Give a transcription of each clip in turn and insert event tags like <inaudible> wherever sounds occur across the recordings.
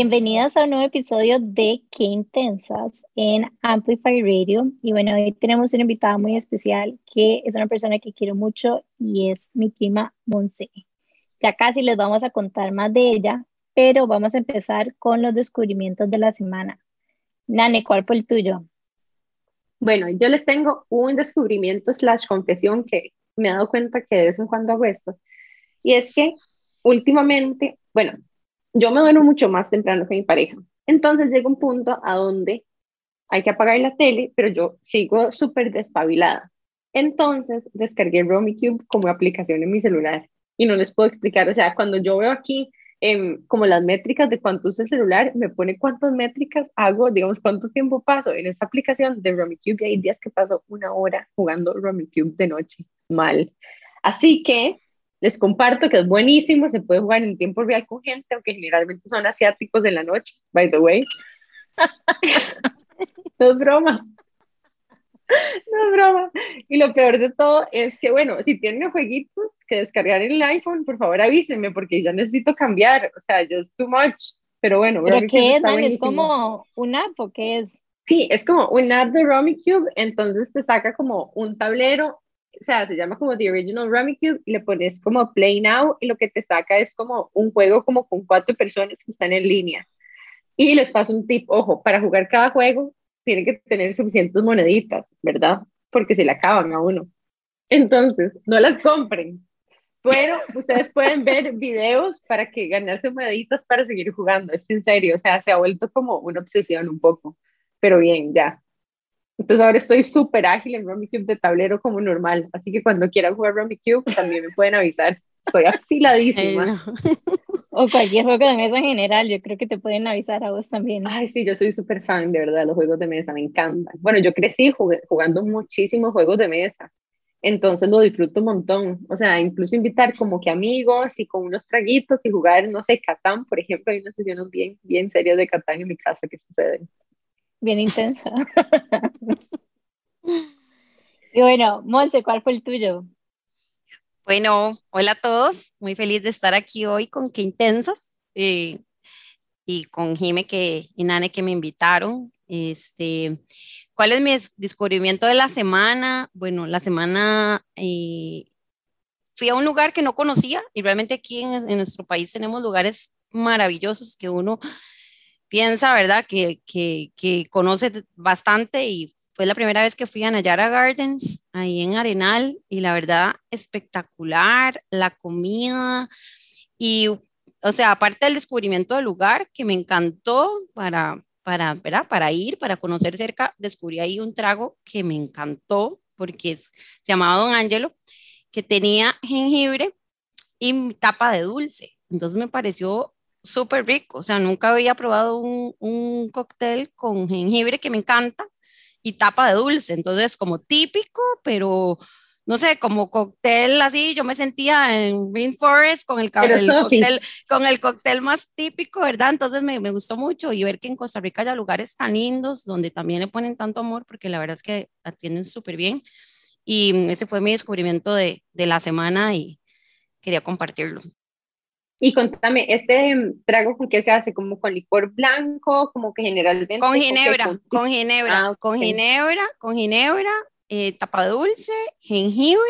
Bienvenidas a un nuevo episodio de Qué Intensas en Amplify Radio. Y bueno, hoy tenemos una invitada muy especial que es una persona que quiero mucho y es mi prima Monse. Ya casi les vamos a contar más de ella, pero vamos a empezar con los descubrimientos de la semana. Nane, ¿cuál fue el tuyo? Bueno, yo les tengo un descubrimiento slash confesión que me he dado cuenta que de vez en cuando hago esto. Y es que últimamente, bueno, yo me duermo mucho más temprano que mi pareja. Entonces llega un punto a donde hay que apagar la tele, pero yo sigo súper despabilada. Entonces descargué RomiCube como aplicación en mi celular y no les puedo explicar, o sea, cuando yo veo aquí em, como las métricas de cuánto uso el celular, me pone cuántas métricas hago, digamos, cuánto tiempo paso en esta aplicación de RomiCube y hay días que paso una hora jugando RomiCube de noche, mal. Así que les comparto que es buenísimo, se puede jugar en tiempo real con gente, aunque generalmente son asiáticos en la noche, by the way. <laughs> no es broma. No es broma. Y lo peor de todo es que, bueno, si tienen jueguitos que descargar en el iPhone, por favor avísenme, porque ya necesito cambiar. O sea, es too much. Pero bueno, ¿Pero qué es, ¿Es como una app o qué es? Sí, es como un app de RomiCube, entonces te saca como un tablero o sea, se llama como The Original Cube y le pones como Play Now y lo que te saca es como un juego como con cuatro personas que están en línea. Y les paso un tip, ojo, para jugar cada juego tienen que tener suficientes moneditas, ¿verdad? Porque se le acaban a uno. Entonces, no las compren, pero ustedes pueden ver videos para que ganarse moneditas para seguir jugando. Es en serio, o sea, se ha vuelto como una obsesión un poco. Pero bien, ya, entonces ahora estoy súper ágil en Cube de tablero como normal. Así que cuando quieran jugar Cube también me pueden avisar. Estoy afiladísima. <laughs> O cualquier juego de mesa en general, yo creo que te pueden avisar a vos también. Ay, sí, yo soy súper fan, de verdad, los juegos de mesa, me encantan. Bueno, yo crecí jugando muchísimos juegos de mesa, entonces lo disfruto un montón. O sea, incluso invitar como que amigos y con unos traguitos y jugar, no sé, Catán, por ejemplo, hay unas sesiones bien, bien serias de Catán en mi casa que suceden bien intensa. <laughs> y bueno, Monse, ¿cuál fue el tuyo? Bueno, hola a todos, muy feliz de estar aquí hoy con Qué Intensas eh, y con Jime que, y Nane que me invitaron. Este, ¿Cuál es mi descubrimiento de la semana? Bueno, la semana eh, fui a un lugar que no conocía y realmente aquí en, en nuestro país tenemos lugares maravillosos que uno piensa, ¿verdad? Que, que, que, conoce bastante y fue la primera vez que fui a Nayara Gardens, ahí en Arenal, y la verdad, espectacular, la comida y, o sea, aparte del descubrimiento del lugar, que me encantó para, para, ¿verdad? Para ir, para conocer cerca, descubrí ahí un trago que me encantó, porque se llamaba Don Angelo, que tenía jengibre y tapa de dulce. Entonces me pareció súper rico. O sea, nunca había probado un, un, cóctel con jengibre que me encanta y tapa de dulce. Entonces, como típico, pero no sé, como cóctel así, yo me sentía en Rainforest con el, el cóctel, con el cóctel más típico, ¿verdad? Entonces me, me, gustó mucho y ver que en Costa Rica hay lugares tan lindos donde también le ponen tanto amor, porque la verdad es que atienden súper bien. Y ese fue mi descubrimiento de, de la semana y quería compartirlo. Y contame, ¿este trago con qué se hace? ¿Como con licor blanco? Como que generalmente... Con ginebra, con, ginebra, ah, con ginebra, con ginebra, eh, tapa dulce, jengibre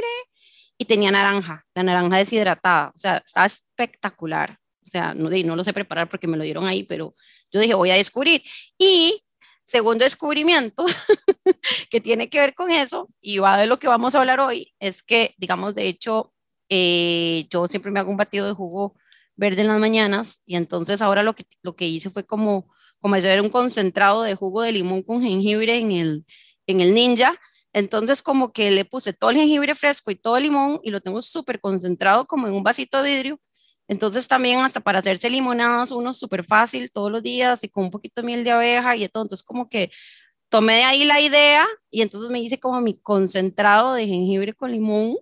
y tenía naranja, la naranja deshidratada. O sea, estaba espectacular. O sea, no, no lo sé preparar porque me lo dieron ahí, pero yo dije, voy a descubrir. Y segundo descubrimiento <laughs> que tiene que ver con eso, y va de lo que vamos a hablar hoy, es que, digamos, de hecho, eh, yo siempre me hago un batido de jugo verde en las mañanas y entonces ahora lo que, lo que hice fue como, como hacer un concentrado de jugo de limón con jengibre en el, en el ninja. Entonces como que le puse todo el jengibre fresco y todo el limón y lo tengo súper concentrado como en un vasito de vidrio. Entonces también hasta para hacerse limonadas uno súper fácil todos los días y con un poquito de miel de abeja y todo. Entonces como que tomé de ahí la idea y entonces me hice como mi concentrado de jengibre con limón.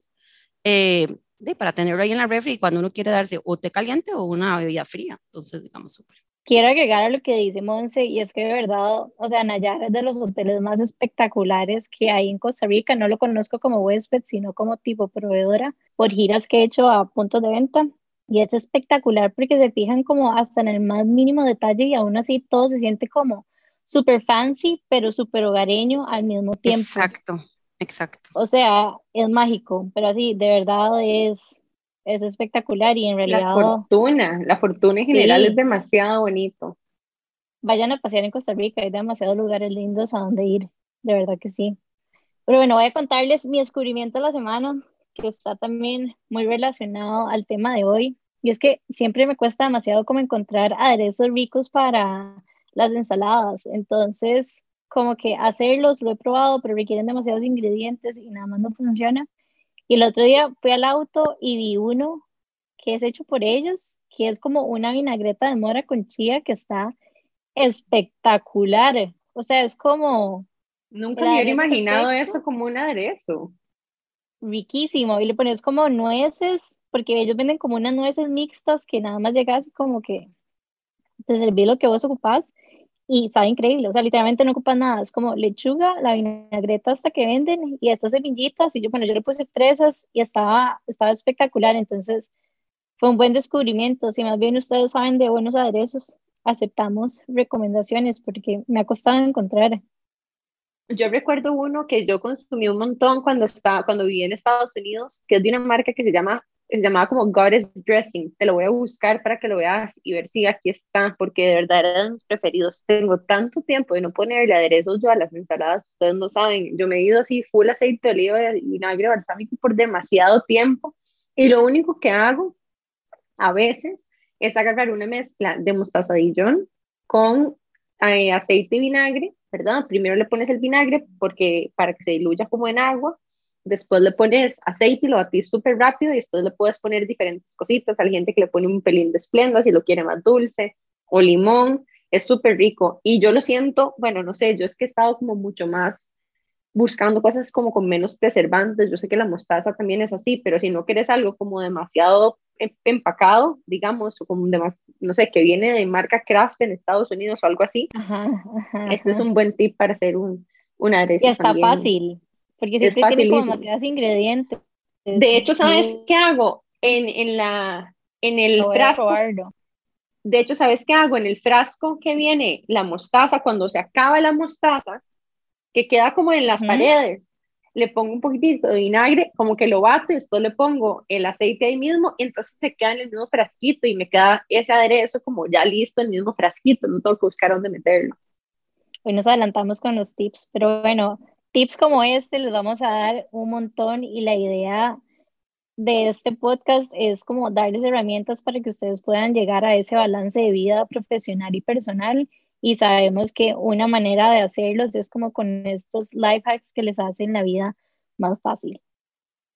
Eh, de, para tenerlo ahí en la refri cuando uno quiere darse o té caliente o una bebida fría. Entonces, digamos, súper. Quiero agregar a lo que dice Monse, y es que de verdad, o sea, Nayara es de los hoteles más espectaculares que hay en Costa Rica. No lo conozco como huésped, sino como tipo proveedora por giras que he hecho a puntos de venta. Y es espectacular porque se fijan como hasta en el más mínimo detalle y aún así todo se siente como súper fancy, pero súper hogareño al mismo tiempo. Exacto, exacto. O sea, es mágico, pero así, de verdad es, es espectacular y en realidad... La fortuna, la fortuna en general es demasiado bonito. Vayan a pasear en Costa Rica, hay demasiados lugares lindos a donde ir, de verdad que sí. Pero bueno, voy a contarles mi descubrimiento de la semana, que está también muy relacionado al tema de hoy. Y es que siempre me cuesta demasiado como encontrar aderezos ricos para las ensaladas. Entonces, como que hacerlos lo he probado, pero requieren demasiados ingredientes y nada más no funciona. Y el otro día fui al auto y vi uno que es hecho por ellos, que es como una vinagreta de mora con chía que está espectacular. O sea, es como Nunca me hubiera imaginado eso como un aderezo. Riquísimo. Y le pones como nueces, porque ellos venden como unas nueces mixtas que nada más llegas como que te serví lo que vos ocupás y sabe increíble. O sea, literalmente no ocupas nada. Es como lechuga, la vinagreta hasta que venden y estas semillitas. Y yo, bueno, yo le puse fresas y estaba, estaba espectacular. Entonces, fue un buen descubrimiento. Si más bien ustedes saben de buenos aderezos, aceptamos recomendaciones porque me ha costado encontrar. Yo recuerdo uno que yo consumí un montón cuando, estaba, cuando viví en Estados Unidos, que es de una marca que se llama se llamaba como Goddess Dressing. Te lo voy a buscar para que lo veas y ver si aquí está, porque de verdad eran mis preferidos. Tengo tanto tiempo de no ponerle aderezos yo a las ensaladas, ustedes no saben. Yo me he ido así full aceite de oliva y vinagre balsámico por demasiado tiempo. Y lo único que hago a veces es agarrar una mezcla de mostaza Dijon con eh, aceite y vinagre ¿verdad? Primero le pones el vinagre porque para que se diluya como en agua, después le pones aceite y lo batís súper rápido y después le puedes poner diferentes cositas. Hay gente que le pone un pelín de esplenda si lo quiere más dulce o limón, es súper rico. Y yo lo siento, bueno, no sé, yo es que he estado como mucho más buscando cosas como con menos preservantes. Yo sé que la mostaza también es así, pero si no quieres algo como demasiado em, empacado, digamos, o como no sé, que viene de marca Kraft en Estados Unidos o algo así, este es un buen tip para hacer un, una aderezo. Y está fácil, porque si tiene como demasiados ingredientes. De hecho, ¿sabes qué hago? En, en, la, en el frasco. De hecho, ¿sabes qué hago? En el frasco que viene la mostaza, cuando se acaba la mostaza, que queda como en las paredes. Le pongo un poquitito de vinagre, como que lo bato y después le pongo el aceite ahí mismo y entonces se queda en el mismo frasquito y me queda ese aderezo como ya listo en el mismo frasquito, no tengo que buscar dónde meterlo. Hoy nos adelantamos con los tips, pero bueno, tips como este les vamos a dar un montón y la idea de este podcast es como darles herramientas para que ustedes puedan llegar a ese balance de vida profesional y personal y sabemos que una manera de hacerlos es como con estos life hacks que les hacen la vida más fácil.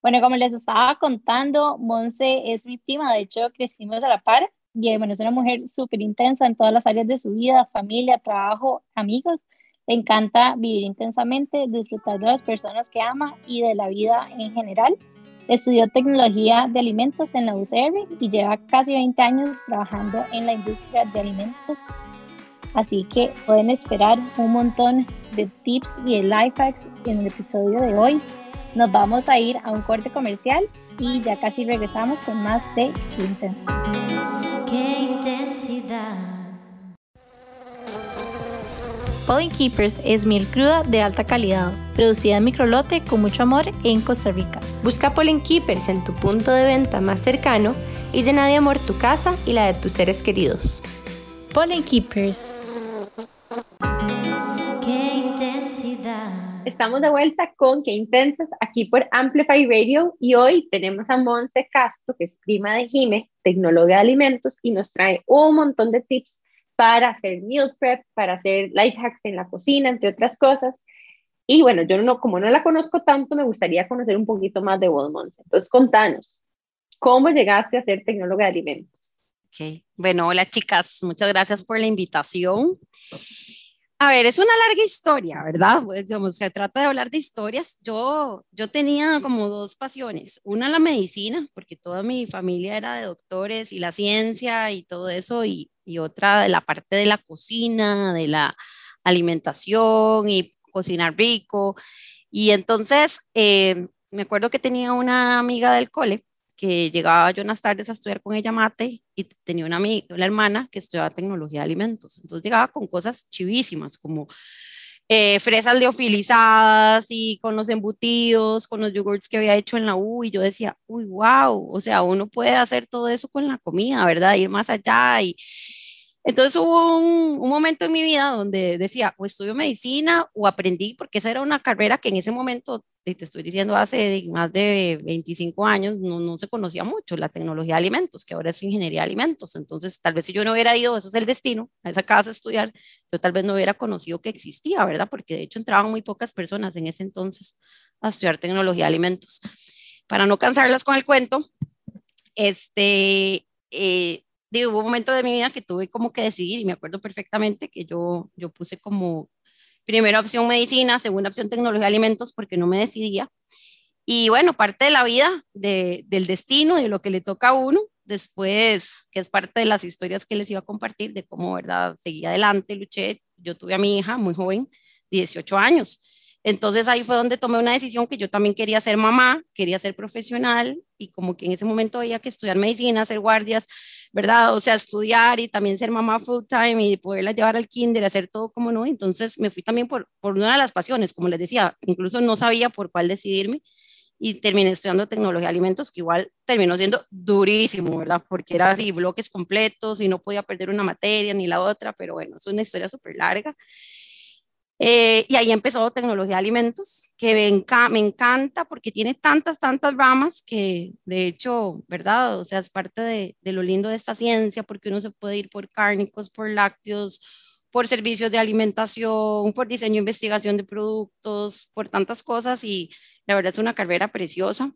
Bueno, como les estaba contando, Monse es mi prima, de hecho crecimos a la par y bueno, es una mujer súper intensa en todas las áreas de su vida, familia, trabajo, amigos. Le encanta vivir intensamente, disfrutar de las personas que ama y de la vida en general. Estudió tecnología de alimentos en la UCR y lleva casi 20 años trabajando en la industria de alimentos Así que pueden esperar un montón de tips y de life hacks en el episodio de hoy. Nos vamos a ir a un corte comercial y ya casi regresamos con más de Intensidad. Qué intensidad. Pollen Keepers es miel cruda de alta calidad, producida en microlote con mucho amor en Costa Rica. Busca Pollen Keepers en tu punto de venta más cercano y llena de amor tu casa y la de tus seres queridos. Pollen Keepers. Qué intensidad. Estamos de vuelta con Qué Intensas aquí por Amplify Radio y hoy tenemos a Monse Castro, que es prima de Jime, tecnóloga de alimentos, y nos trae un montón de tips para hacer meal prep, para hacer life hacks en la cocina, entre otras cosas. Y bueno, yo no, como no la conozco tanto, me gustaría conocer un poquito más de Monse. Entonces, contanos, ¿cómo llegaste a ser tecnóloga de alimentos? Ok, bueno, hola chicas, muchas gracias por la invitación. A ver, es una larga historia, ¿verdad? Pues, se trata de hablar de historias. Yo, yo tenía como dos pasiones. Una la medicina, porque toda mi familia era de doctores y la ciencia y todo eso, y, y otra de la parte de la cocina, de la alimentación y cocinar rico. Y entonces, eh, me acuerdo que tenía una amiga del cole que llegaba yo unas tardes a estudiar con ella mate y tenía una, amiga, una hermana que estudiaba tecnología de alimentos. Entonces llegaba con cosas chivísimas, como eh, fresas leofilizadas y con los embutidos, con los yogurts que había hecho en la U y yo decía, uy, wow, o sea, uno puede hacer todo eso con la comida, ¿verdad? Ir más allá y, entonces hubo un, momento en mi vida donde decía, o estudio medicina o aprendí, porque esa era una carrera que en ese momento, te estoy diciendo, hace más de 25 años, no, no se conocía mucho, la tecnología de alimentos, que ahora es ingeniería de alimentos. Entonces, tal vez si yo no hubiera ido, ese es el destino, a esa casa a estudiar, yo tal vez no hubiera conocido que existía, ¿verdad? Porque de hecho entraban muy pocas personas en ese entonces a estudiar tecnología de alimentos. Para no cansarlas con el cuento, este... Eh, hubo un momento de mi vida que tuve como que decidir y me acuerdo perfectamente que yo, yo puse como primera opción medicina, segunda opción tecnología de alimentos porque no me decidía. Y bueno, parte de la vida, de, del destino, de lo que le toca a uno, después, que es parte de las historias que les iba a compartir, de cómo, ¿verdad? Seguí adelante, luché. Yo tuve a mi hija muy joven, 18 años. Entonces ahí fue donde tomé una decisión que yo también quería ser mamá, quería ser profesional y como que en ese momento había que estudiar medicina, hacer guardias, ¿verdad? O sea, estudiar y también ser mamá full time y poderla llevar al kinder, hacer todo como no. Entonces me fui también por, por una de las pasiones, como les decía, incluso no sabía por cuál decidirme y terminé estudiando tecnología de alimentos, que igual terminó siendo durísimo, ¿verdad? Porque era así, bloques completos y no podía perder una materia ni la otra, pero bueno, es una historia súper larga. Eh, y ahí empezó tecnología de alimentos, que me, encanta porque tiene tantas, tantas ramas que de hecho, ¿verdad? O sea, es parte de, de, lo lindo de esta ciencia porque uno se puede ir por cárnicos, por lácteos, por servicios de alimentación, por diseño e investigación de productos, por tantas cosas y la verdad es una carrera preciosa.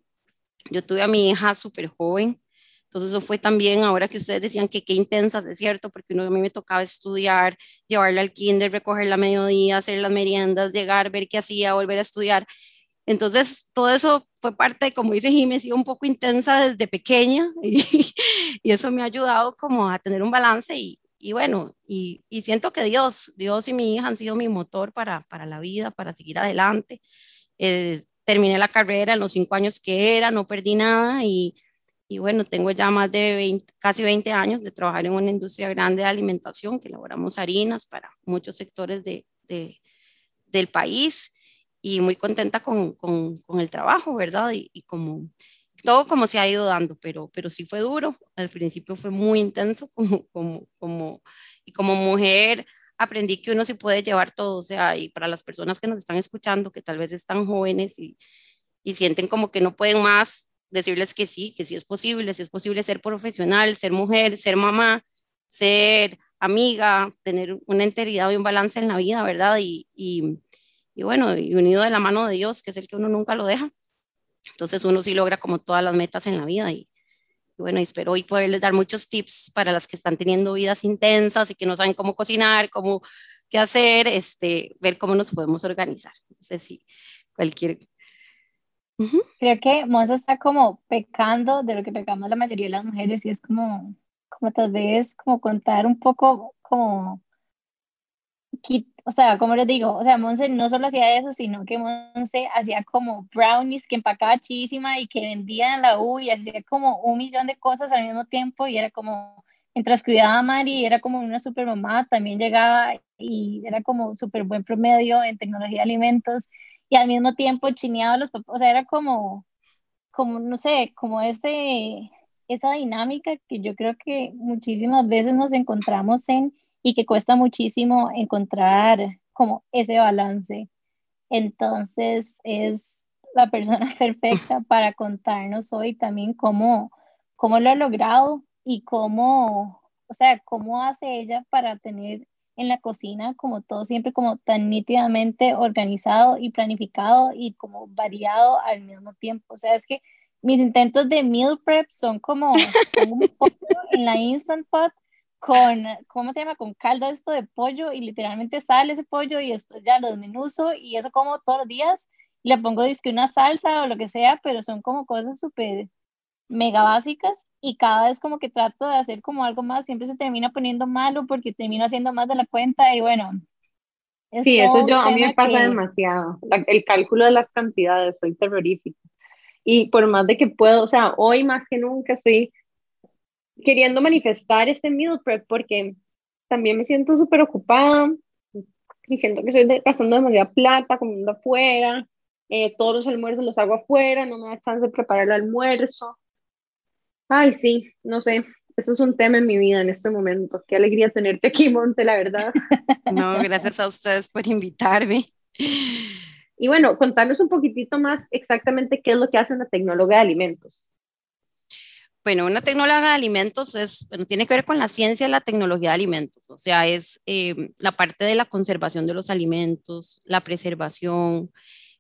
Yo tuve a mi hija súper joven, entonces eso fue también, ahora que ustedes decían que qué intensas, es cierto, porque uno, a mí me tocaba estudiar, llevarla al kinder, recogerla a mediodía, hacer las meriendas, llegar, ver qué hacía, volver a estudiar. Entonces, todo eso fue parte, como dice Jiménez, un poco intensa desde pequeña <laughs> y, y, eso me ha ayudado como a tener un balance y, y bueno, y, y, siento que Dios, Dios y mi hija han sido mi motor para, para la vida, para seguir adelante. Eh, terminé la carrera en los cinco años que era, no perdí nada y y bueno, tengo ya más de 20, casi 20 años de trabajar en una industria grande de alimentación, que elaboramos harinas para muchos sectores de, de, del país y muy contenta con, con, con el trabajo, ¿verdad? Y, y, como todo como se ha ido dando, pero, pero sí fue duro. Al principio fue muy intenso <laughs> como, como, como, y como mujer aprendí que uno se puede llevar todo, o sea, y para las personas que nos están escuchando, que tal vez están jóvenes y, y sienten como que no pueden más, decirles que sí, que sí es posible, si es posible ser profesional, ser mujer, ser mamá, ser amiga, tener una integridad y un balance en la vida, ¿verdad? Y, y, y, bueno, y unido de la mano de Dios, que es el que uno nunca lo deja. Entonces uno sí logra como todas las metas en la vida y, bueno, espero hoy poderles dar muchos tips para las que están teniendo vidas intensas y que no saben cómo cocinar, cómo qué hacer, este, ver cómo nos podemos organizar. No sé cualquier Creo que Monza está como pecando de lo que pecamos la mayoría de las mujeres y es como, como tal vez como contar un poco como, o sea, como les digo, o sea, Monse no solo hacía eso, sino que Monse hacía como brownies que empacaba chísima y que vendía en la U y hacía como un millón de cosas al mismo tiempo y era como, mientras cuidaba a Mari, era como una super mamá, también llegaba y era como súper buen promedio en tecnología de alimentos y al mismo tiempo chineaba a los papás, o sea, era como, como, no sé, como ese, esa dinámica que yo creo que muchísimas veces nos encontramos en y que cuesta muchísimo encontrar como ese balance. Entonces es la persona <laughs> perfecta para contarnos hoy también cómo, cómo lo ha logrado y cómo, o sea, cómo hace ella para tener en la cocina, como todo siempre como tan nítidamente organizado y planificado y como variado al mismo tiempo. O sea, es que mis intentos de meal prep son como, un <laughs> pollo en la Instant Pot con, ¿cómo se llama? Con caldo esto de pollo y literalmente sale ese pollo y después ya lo desmenuzo y eso como todos los días. Le pongo disque una salsa o lo que sea, pero son como cosas súper mega básicas y cada vez como que trato de hacer como algo más, siempre se termina poniendo malo porque termino haciendo más de la cuenta y bueno. Sí, eso yo a mí me pasa demasiado. el cálculo de las cantidades, soy terrorífico. Y por más de que puedo, o sea, hoy más que nunca estoy queriendo manifestar este meal prep porque también me siento súper ocupada y siento que estoy gastando demasiada plata comiendo afuera. Eh, todos los almuerzos los hago afuera, no me da chance de preparar el almuerzo. Ay, sí, no sé, eso es un tema en mi vida en este momento. Qué alegría tenerte aquí, Monte, la verdad. <laughs> No, gracias a ustedes por invitarme. Y bueno, contarnos un poquitito más exactamente qué es lo que hace una tecnóloga de alimentos. Bueno, una tecnóloga de alimentos es, bueno, tiene que ver con la ciencia de la tecnología de alimentos, o sea, es eh, la parte de la conservación de los alimentos, la preservación,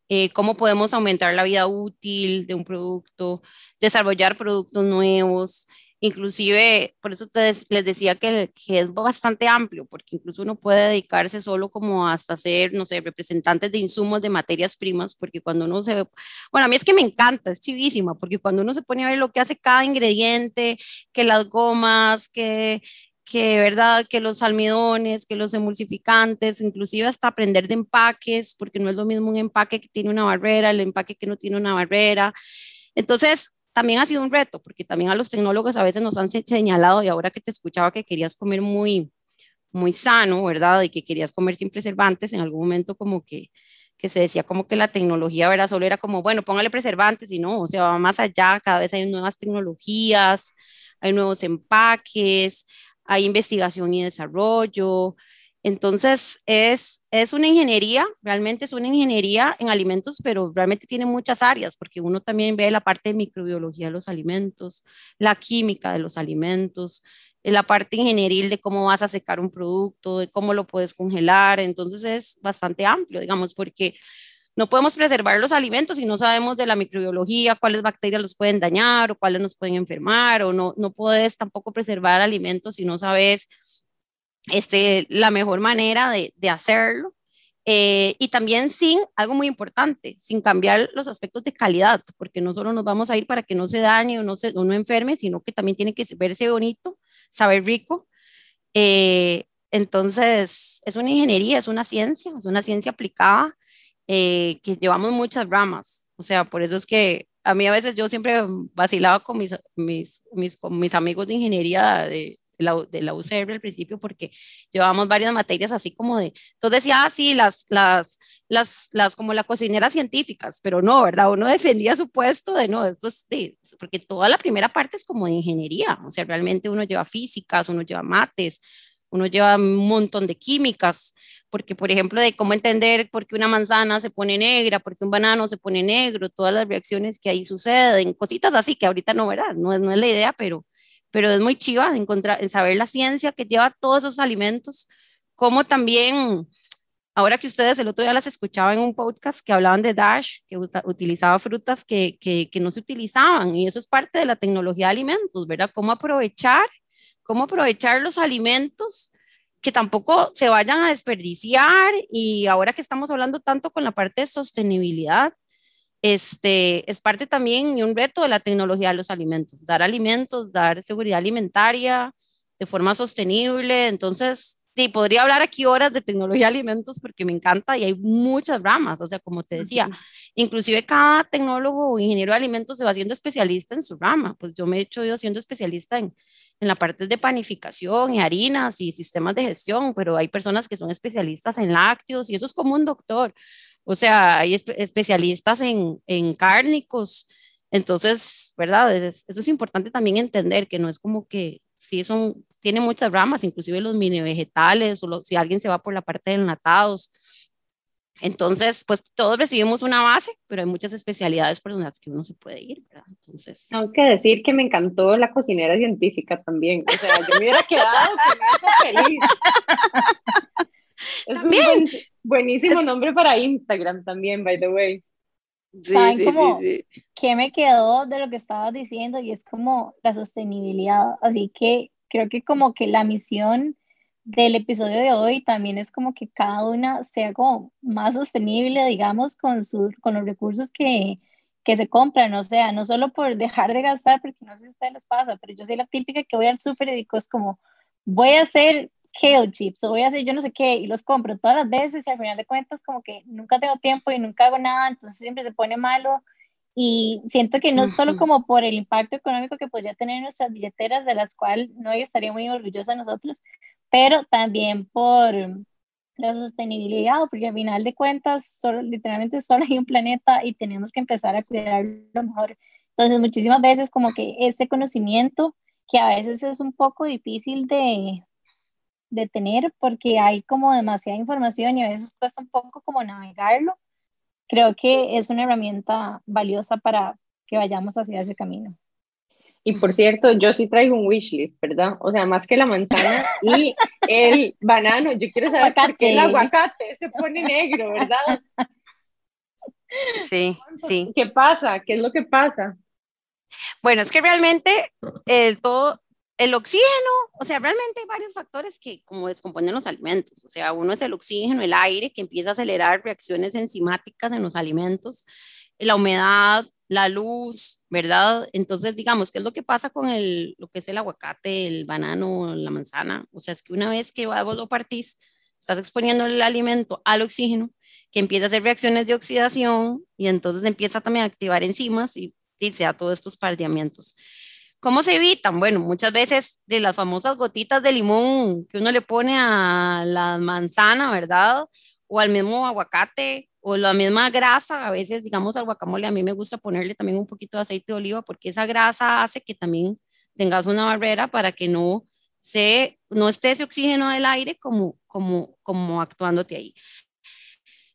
eh, cómo podemos aumentar la vida útil de un producto, desarrollar productos nuevos, Inclusive, por eso les decía que, es bastante amplio, porque incluso uno puede dedicarse solo como hasta ser, no sé, representantes de insumos de materias primas, porque cuando uno se ve, bueno, a mí es que me encanta, es chivísima, porque cuando uno se pone a ver lo que hace cada ingrediente, que las gomas, que que verdad que los almidones, que los emulsificantes, inclusive hasta aprender de empaques, porque no es lo mismo un empaque que tiene una barrera, el empaque que no tiene una barrera. Entonces, también ha sido un reto, porque también a los tecnólogos a veces nos han señalado, y ahora que te escuchaba que querías comer muy, muy sano, ¿verdad? Y que querías comer sin preservantes, en algún momento como que, que se decía como que la tecnología, ¿verdad? Solo era como, bueno, póngale preservantes y no, o sea, va más allá, cada vez hay nuevas tecnologías, hay nuevos empaques, hay investigación y desarrollo, entonces, es, es una ingeniería, realmente es una ingeniería en alimentos, pero realmente tiene muchas áreas, porque uno también ve la parte de microbiología de los alimentos, la química de los alimentos, la parte ingenieril de cómo vas a secar un producto, de cómo lo puedes congelar. Entonces, es bastante amplio, digamos, porque no podemos preservar los alimentos si no sabemos de la microbiología, cuáles bacterias los pueden dañar o cuáles nos pueden enfermar, o no, no puedes tampoco preservar alimentos si no sabes este, la mejor manera de, de hacerlo. Eh, y también sin, algo muy importante, sin cambiar los aspectos de calidad, porque no solo nos vamos a ir para que no se dañe o no, se, o no enferme, sino que también tiene que verse bonito, saber rico. Eh, entonces, es una ingeniería, es una ciencia, es una ciencia aplicada eh, que llevamos muchas ramas. O sea, por eso es que a mí a veces yo siempre vacilaba con mis, mis, mis, con mis amigos de ingeniería de, la, de la UCR al principio porque llevábamos varias materias así como de, entonces decía, ah, sí, las, las, las, las, como las cocineras científicas, pero no, ¿verdad? Uno defendía su puesto de, no, esto es, de, porque toda la primera parte es como de ingeniería, o sea, realmente uno lleva físicas, uno lleva mates, uno lleva un montón de químicas, porque por ejemplo de cómo entender por qué una manzana se pone negra, por qué un banano se pone negro, todas las reacciones que ahí suceden, cositas así que ahorita no, ¿verdad? No no es la idea, pero, pero es muy chiva encontrar, en saber la ciencia que lleva todos esos alimentos, como también, ahora que ustedes el otro día las escuchaba en un podcast que hablaban de Dash, que utilizaba frutas que, que, que no se utilizaban, y eso es parte de la tecnología de alimentos, ¿verdad? Cómo aprovechar, cómo aprovechar los alimentos que tampoco se vayan a desperdiciar y ahora que estamos hablando tanto con la parte de sostenibilidad, este, es parte también y un reto de la tecnología de los alimentos, dar alimentos, dar seguridad alimentaria de forma sostenible. Entonces, sí, podría hablar aquí horas de tecnología de alimentos porque me encanta y hay muchas ramas, o sea, como te decía, inclusive cada tecnólogo o ingeniero de alimentos se va haciendo especialista en su rama, pues yo me he hecho yo siendo especialista en, en la parte de panificación y harinas y sistemas de gestión, pero hay personas que son especialistas en lácteos y eso es como un doctor. O sea, hay especialistas en, en cárnicos. Entonces, ¿verdad? eso es importante también entender que no es como que sí son, tiene muchas ramas, inclusive los mini vegetales o si alguien se va por la parte de enlatados. Entonces, pues todos recibimos una base, pero hay muchas especialidades por las que uno se puede ir, ¿verdad? Entonces. Tengo que decir que me encantó la cocinera científica también. O sea, yo me hubiera quedado con eso feliz. Es también. buenísimo nombre para Instagram también, by the way. Sí, sí, sí, ¿Qué me quedó de lo que estabas diciendo? Y es como la sostenibilidad. Así que creo que como que la misión del episodio de hoy también es como que cada una sea como más sostenible, digamos, con, su, con los recursos que, que se compran, o sea, no solo por dejar de gastar, porque no sé si a ustedes les pasa, pero yo soy la típica que voy al súper y digo, es como, voy a hacer kale chips o voy a hacer yo no sé qué y los compro todas las veces y al final de cuentas como que nunca tengo tiempo y nunca hago nada, entonces siempre se pone malo Y siento que no solo como por el impacto económico que podría tener nuestras billeteras, de las cuales no estaría muy orgullosa nosotros, pero también por la sostenibilidad, porque al final de cuentas, solo, literalmente solo hay un planeta y tenemos que empezar a cuidarlo mejor. Entonces, muchísimas veces como que ese conocimiento, que a veces es un poco difícil de, de tener porque hay como demasiada información y a veces cuesta un poco como navegarlo, creo que es una herramienta valiosa para que vayamos hacia ese camino. Y por cierto, yo sí traigo un wishlist, ¿verdad? O sea, más que la manzana y el banano, yo quiero saber por qué el aguacate se pone negro, ¿verdad? Sí, sí. ¿Qué pasa? ¿Qué es lo que pasa? Bueno, es que realmente el todo, el oxígeno, o sea, realmente hay varios factores que como descomponen los alimentos. O sea, uno es el oxígeno, el aire, que empieza a acelerar reacciones enzimáticas en los alimentos, la humedad, la luz, ¿verdad? Entonces, digamos, ¿qué es lo que pasa con el, lo que es el aguacate, el banano, la manzana? O sea, es que una vez que vos lo partís, estás exponiendo el alimento al oxígeno, que empieza a hacer reacciones de oxidación y entonces empieza también a activar enzimas y, y se da todos estos pardeamientos. ¿Cómo se evitan? Bueno, muchas veces de las famosas gotitas de limón que uno le pone a la manzana, ¿verdad? O al mismo aguacate o la misma grasa, a veces, digamos, al guacamole, a mí me gusta ponerle también un poquito de aceite de oliva porque esa grasa hace que también tengas una barrera para que no se, no esté ese oxígeno del aire como, como, como actuándote ahí.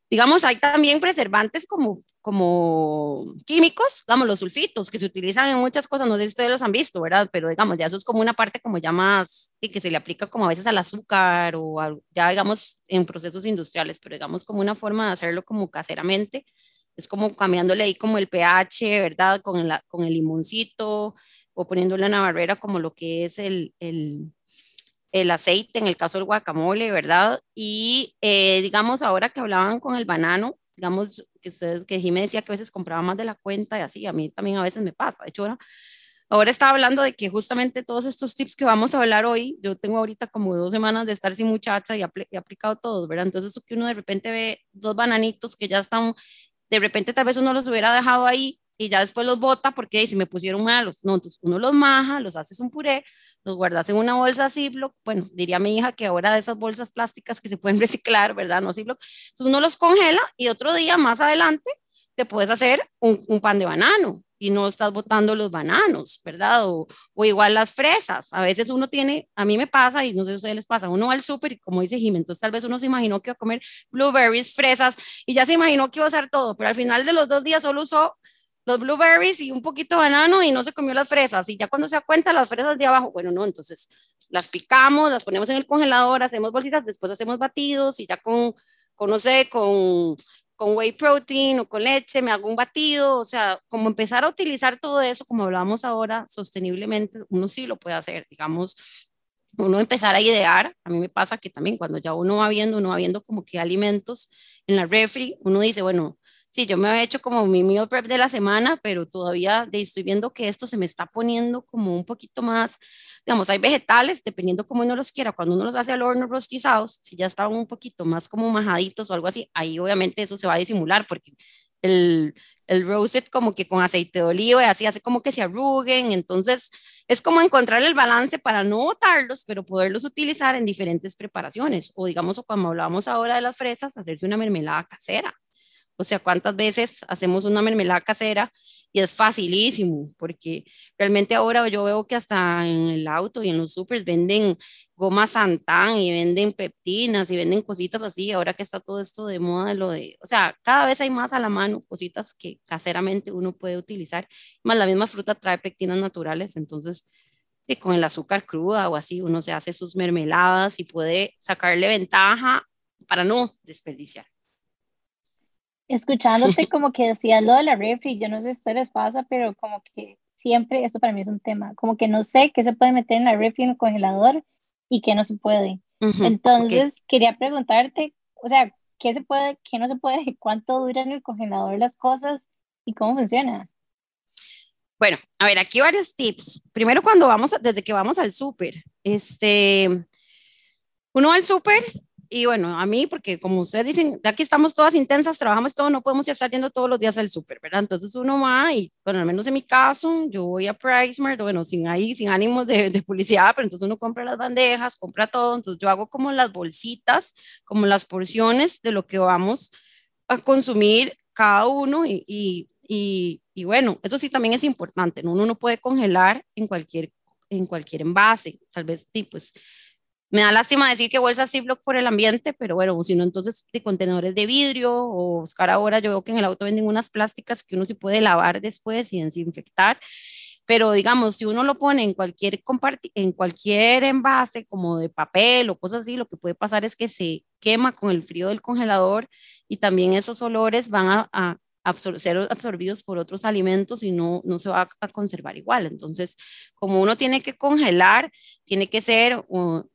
Digamos, hay también preservantes como como químicos, digamos, los sulfitos, que se utilizan en muchas cosas, no sé si ustedes los han visto, ¿verdad? Pero digamos, ya eso es como una parte como ya más, y que se le aplica como a veces al azúcar o ya digamos en procesos industriales, pero digamos como una forma de hacerlo como caseramente, es como cambiándole ahí como el pH, ¿verdad? Con el, con el limoncito o poniéndole una barrera como lo que es el, el, el aceite, en el caso del guacamole, ¿verdad? Y eh, digamos, ahora que hablaban con el banano, digamos, que ustedes, que Jimé decía que a veces compraba más de la cuenta y así, a mí también a veces me pasa. De hecho, ahora, ahora estaba hablando de que justamente todos estos tips que vamos a hablar hoy, yo tengo ahorita como dos semanas de estar sin muchacha y, he aplicado todos, ¿verdad? Entonces, eso que uno de repente ve dos bananitos que ya están, de repente tal vez uno los hubiera dejado ahí y ya después los bota porque si me pusieron malos. No, entonces uno los maja, los haces un puré, los guardas en una bolsa Ziploc, bueno, diría mi hija que ahora de esas bolsas plásticas que se pueden <laughs> reciclar, ¿verdad? No Ziploc, entonces uno los congela y otro día más adelante te puedes hacer un, pan de banano y no estás botando los bananos, ¿verdad? O, o, igual las fresas. A veces uno tiene, a mí me pasa, y no sé si a ustedes les pasa, uno va al súper y como dice Jiménez, entonces tal vez uno se imaginó que iba a comer blueberries, fresas, y ya se imaginó que iba a hacer todo, pero al final de los dos días solo usó los blueberries y un poquito de banano y no se comió las fresas. Y ya cuando se da cuenta, las fresas de abajo, bueno, no, entonces las picamos, las ponemos en el congelador, hacemos bolsitas, después hacemos batidos y ya con, con no sé, con, con whey protein o con leche, me hago un batido, o sea, como empezar a utilizar todo eso, como hablamos ahora, sosteniblemente, uno sí lo puede hacer, digamos, uno empezar a idear, a mí me pasa que también cuando ya uno va viendo, uno va viendo como que alimentos en la refri, uno dice, bueno, sí, yo me había hecho como mi meal prep de la semana, pero todavía estoy viendo que esto se me está poniendo como un poquito más, digamos, hay vegetales, dependiendo cómo uno los quiera, cuando uno los hace al horno rostizados, si ya estaban un poquito más como majaditos o algo así, ahí obviamente eso se va a disimular porque el, el roasted como que con aceite de oliva así hace como que se arruguen, entonces es como encontrar el balance para no botarlos, pero poderlos utilizar en diferentes preparaciones, o digamos, como hablábamos ahora de las fresas, hacerse una mermelada casera, o sea, ¿cuántas veces hacemos una mermelada casera y es facilísimo? Porque realmente ahora yo veo que hasta en el auto y en los supers venden goma santán y venden peptinas y venden cositas así, ahora que está todo esto de moda, lo de, o sea, cada vez hay más a la mano cositas que caseramente uno puede utilizar, más la misma fruta trae pectinas naturales, entonces y con el azúcar cruda o así, uno se hace sus mermeladas y puede sacarle ventaja para no desperdiciar escuchándote <laughs> como que decías lo de la refri, yo no sé si les pasa, pero como que siempre, esto para mí es un tema, como que no sé qué se puede meter en la refri en el congelador y qué no se puede. Entonces, quería preguntarte, o sea, ¿qué se puede, qué no se puede, <laughs> cuánto dura en el congelador las cosas y cómo funciona? Bueno, a ver, aquí varios tips. Primero, cuando vamos, desde que vamos al súper, este, uno va al súper y bueno, a mí, porque como ustedes dicen, de aquí estamos todas intensas, trabajamos todo, no podemos estar yendo todos los días al súper, ¿verdad? Entonces uno va y, bueno, al menos en mi caso, yo voy a PriceMart, bueno, sin ahí, sin ánimos de, de publicidad, pero entonces uno compra las bandejas, compra todo, entonces yo hago como las bolsitas, como las porciones de lo que vamos a consumir cada uno y, y, y, y bueno, eso sí también es importante, ¿no? uno no puede congelar en cualquier, en cualquier envase, tal vez, sí, pues me da lástima decir que bolsas Ziploc por el ambiente, pero bueno, si no, entonces de contenedores de vidrio o buscar ahora, yo veo que en el auto venden unas plásticas que uno se puede lavar después y desinfectar. Pero digamos, si uno lo pone en cualquier, en cualquier envase como de papel o cosas así, lo que puede pasar es que se quema con el frío del congelador y también esos olores van a, a, ser absorbidos por otros alimentos y no, no se va a, conservar igual. Entonces, como uno tiene que congelar, tiene que ser,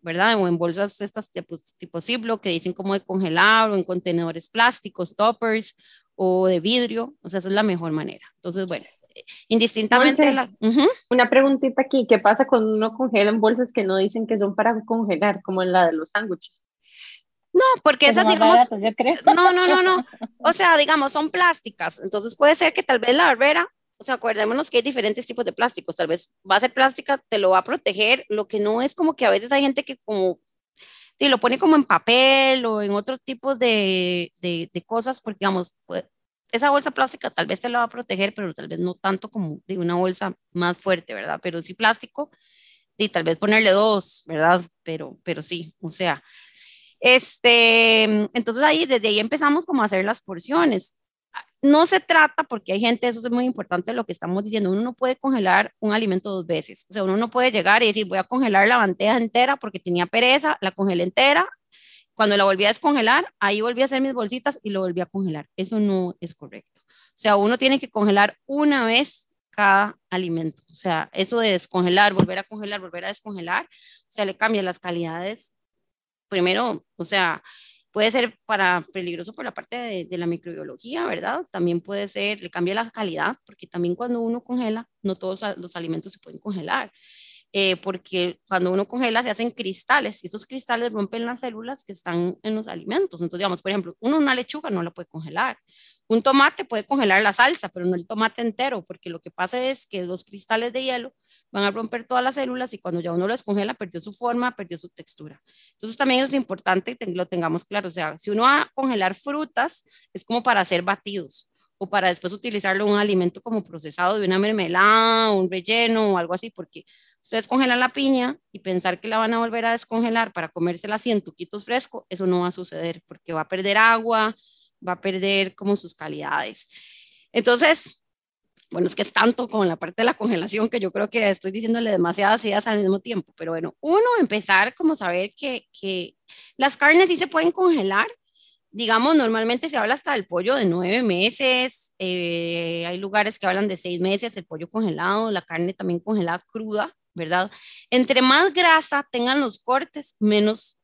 ¿verdad? O en bolsas estas tipos, tipo Ziploc que dicen como de congelar o en contenedores plásticos, toppers o de vidrio. O sea, esa es la mejor manera. Entonces, bueno, indistintamente. La, Una preguntita aquí, ¿qué pasa cuando uno congela en bolsas que no dicen que son para congelar, como en la de los sándwiches? No, porque esas, digamos, no, no, no, no, o <laughs> sea, digamos, son plásticas, entonces puede ser que tal vez la barbera, o sea, acuérdémonos que hay diferentes tipos de plásticos, tal vez va a ser plástica, te lo va a proteger, lo que no es como que a veces hay gente que como, y lo pone como en papel o en otros tipos de, de, de cosas, porque digamos, pues, esa bolsa plástica tal vez te la va a proteger, pero tal vez no tanto como de una bolsa más fuerte, ¿verdad? Pero sí plástico, y tal vez ponerle dos, ¿verdad? Pero, pero sí, o sea, este, entonces ahí, desde ahí empezamos como a hacer las porciones. No se trata, porque hay gente, eso es muy importante lo que estamos diciendo, uno no puede congelar un alimento dos veces. O sea, uno no puede llegar y decir, voy a congelar la bandeja entera porque tenía pereza, la congelé entera. Cuando la volví a descongelar, ahí volví a hacer mis bolsitas y lo volví a congelar. Eso no es correcto. O sea, uno tiene que congelar una vez cada alimento. O sea, eso de descongelar, volver a congelar, volver a descongelar, o sea, le cambia las calidades primero, o sea, puede ser para peligroso por la parte de, de, la microbiología, ¿verdad? También puede ser, le cambia la calidad, porque también cuando uno congela, no todos los alimentos se pueden congelar. Eh, porque cuando uno congela se hacen cristales y esos cristales rompen las células que están en los alimentos. Entonces, digamos, por ejemplo, uno una lechuga no la puede congelar. Un tomate puede congelar la salsa, pero no el tomate entero, porque lo que pasa es que los cristales de hielo van a romper todas las células y cuando ya uno lo descongela, perdió su forma, perdió su textura. Entonces, también es importante que lo tengamos claro. O sea, si uno va a congelar frutas, es como para hacer batidos o para después utilizarlo en un alimento como procesado de una mermelada, un relleno o algo así, porque ustedes congelan la piña y pensar que la van a volver a descongelar para comérsela así en tuquitos fresco, eso no va a suceder porque va a perder agua, va a perder como sus calidades. Entonces, bueno, es que es tanto como la parte de la congelación que yo creo que estoy diciéndole demasiadas ideas al mismo tiempo, pero bueno, uno, empezar como saber que, que las carnes sí se pueden congelar, digamos, normalmente se habla hasta del pollo de nueve meses, eh, hay lugares que hablan de seis meses, el pollo congelado, la carne también congelada cruda, ¿verdad? Entre más grasa tengan los cortes, menos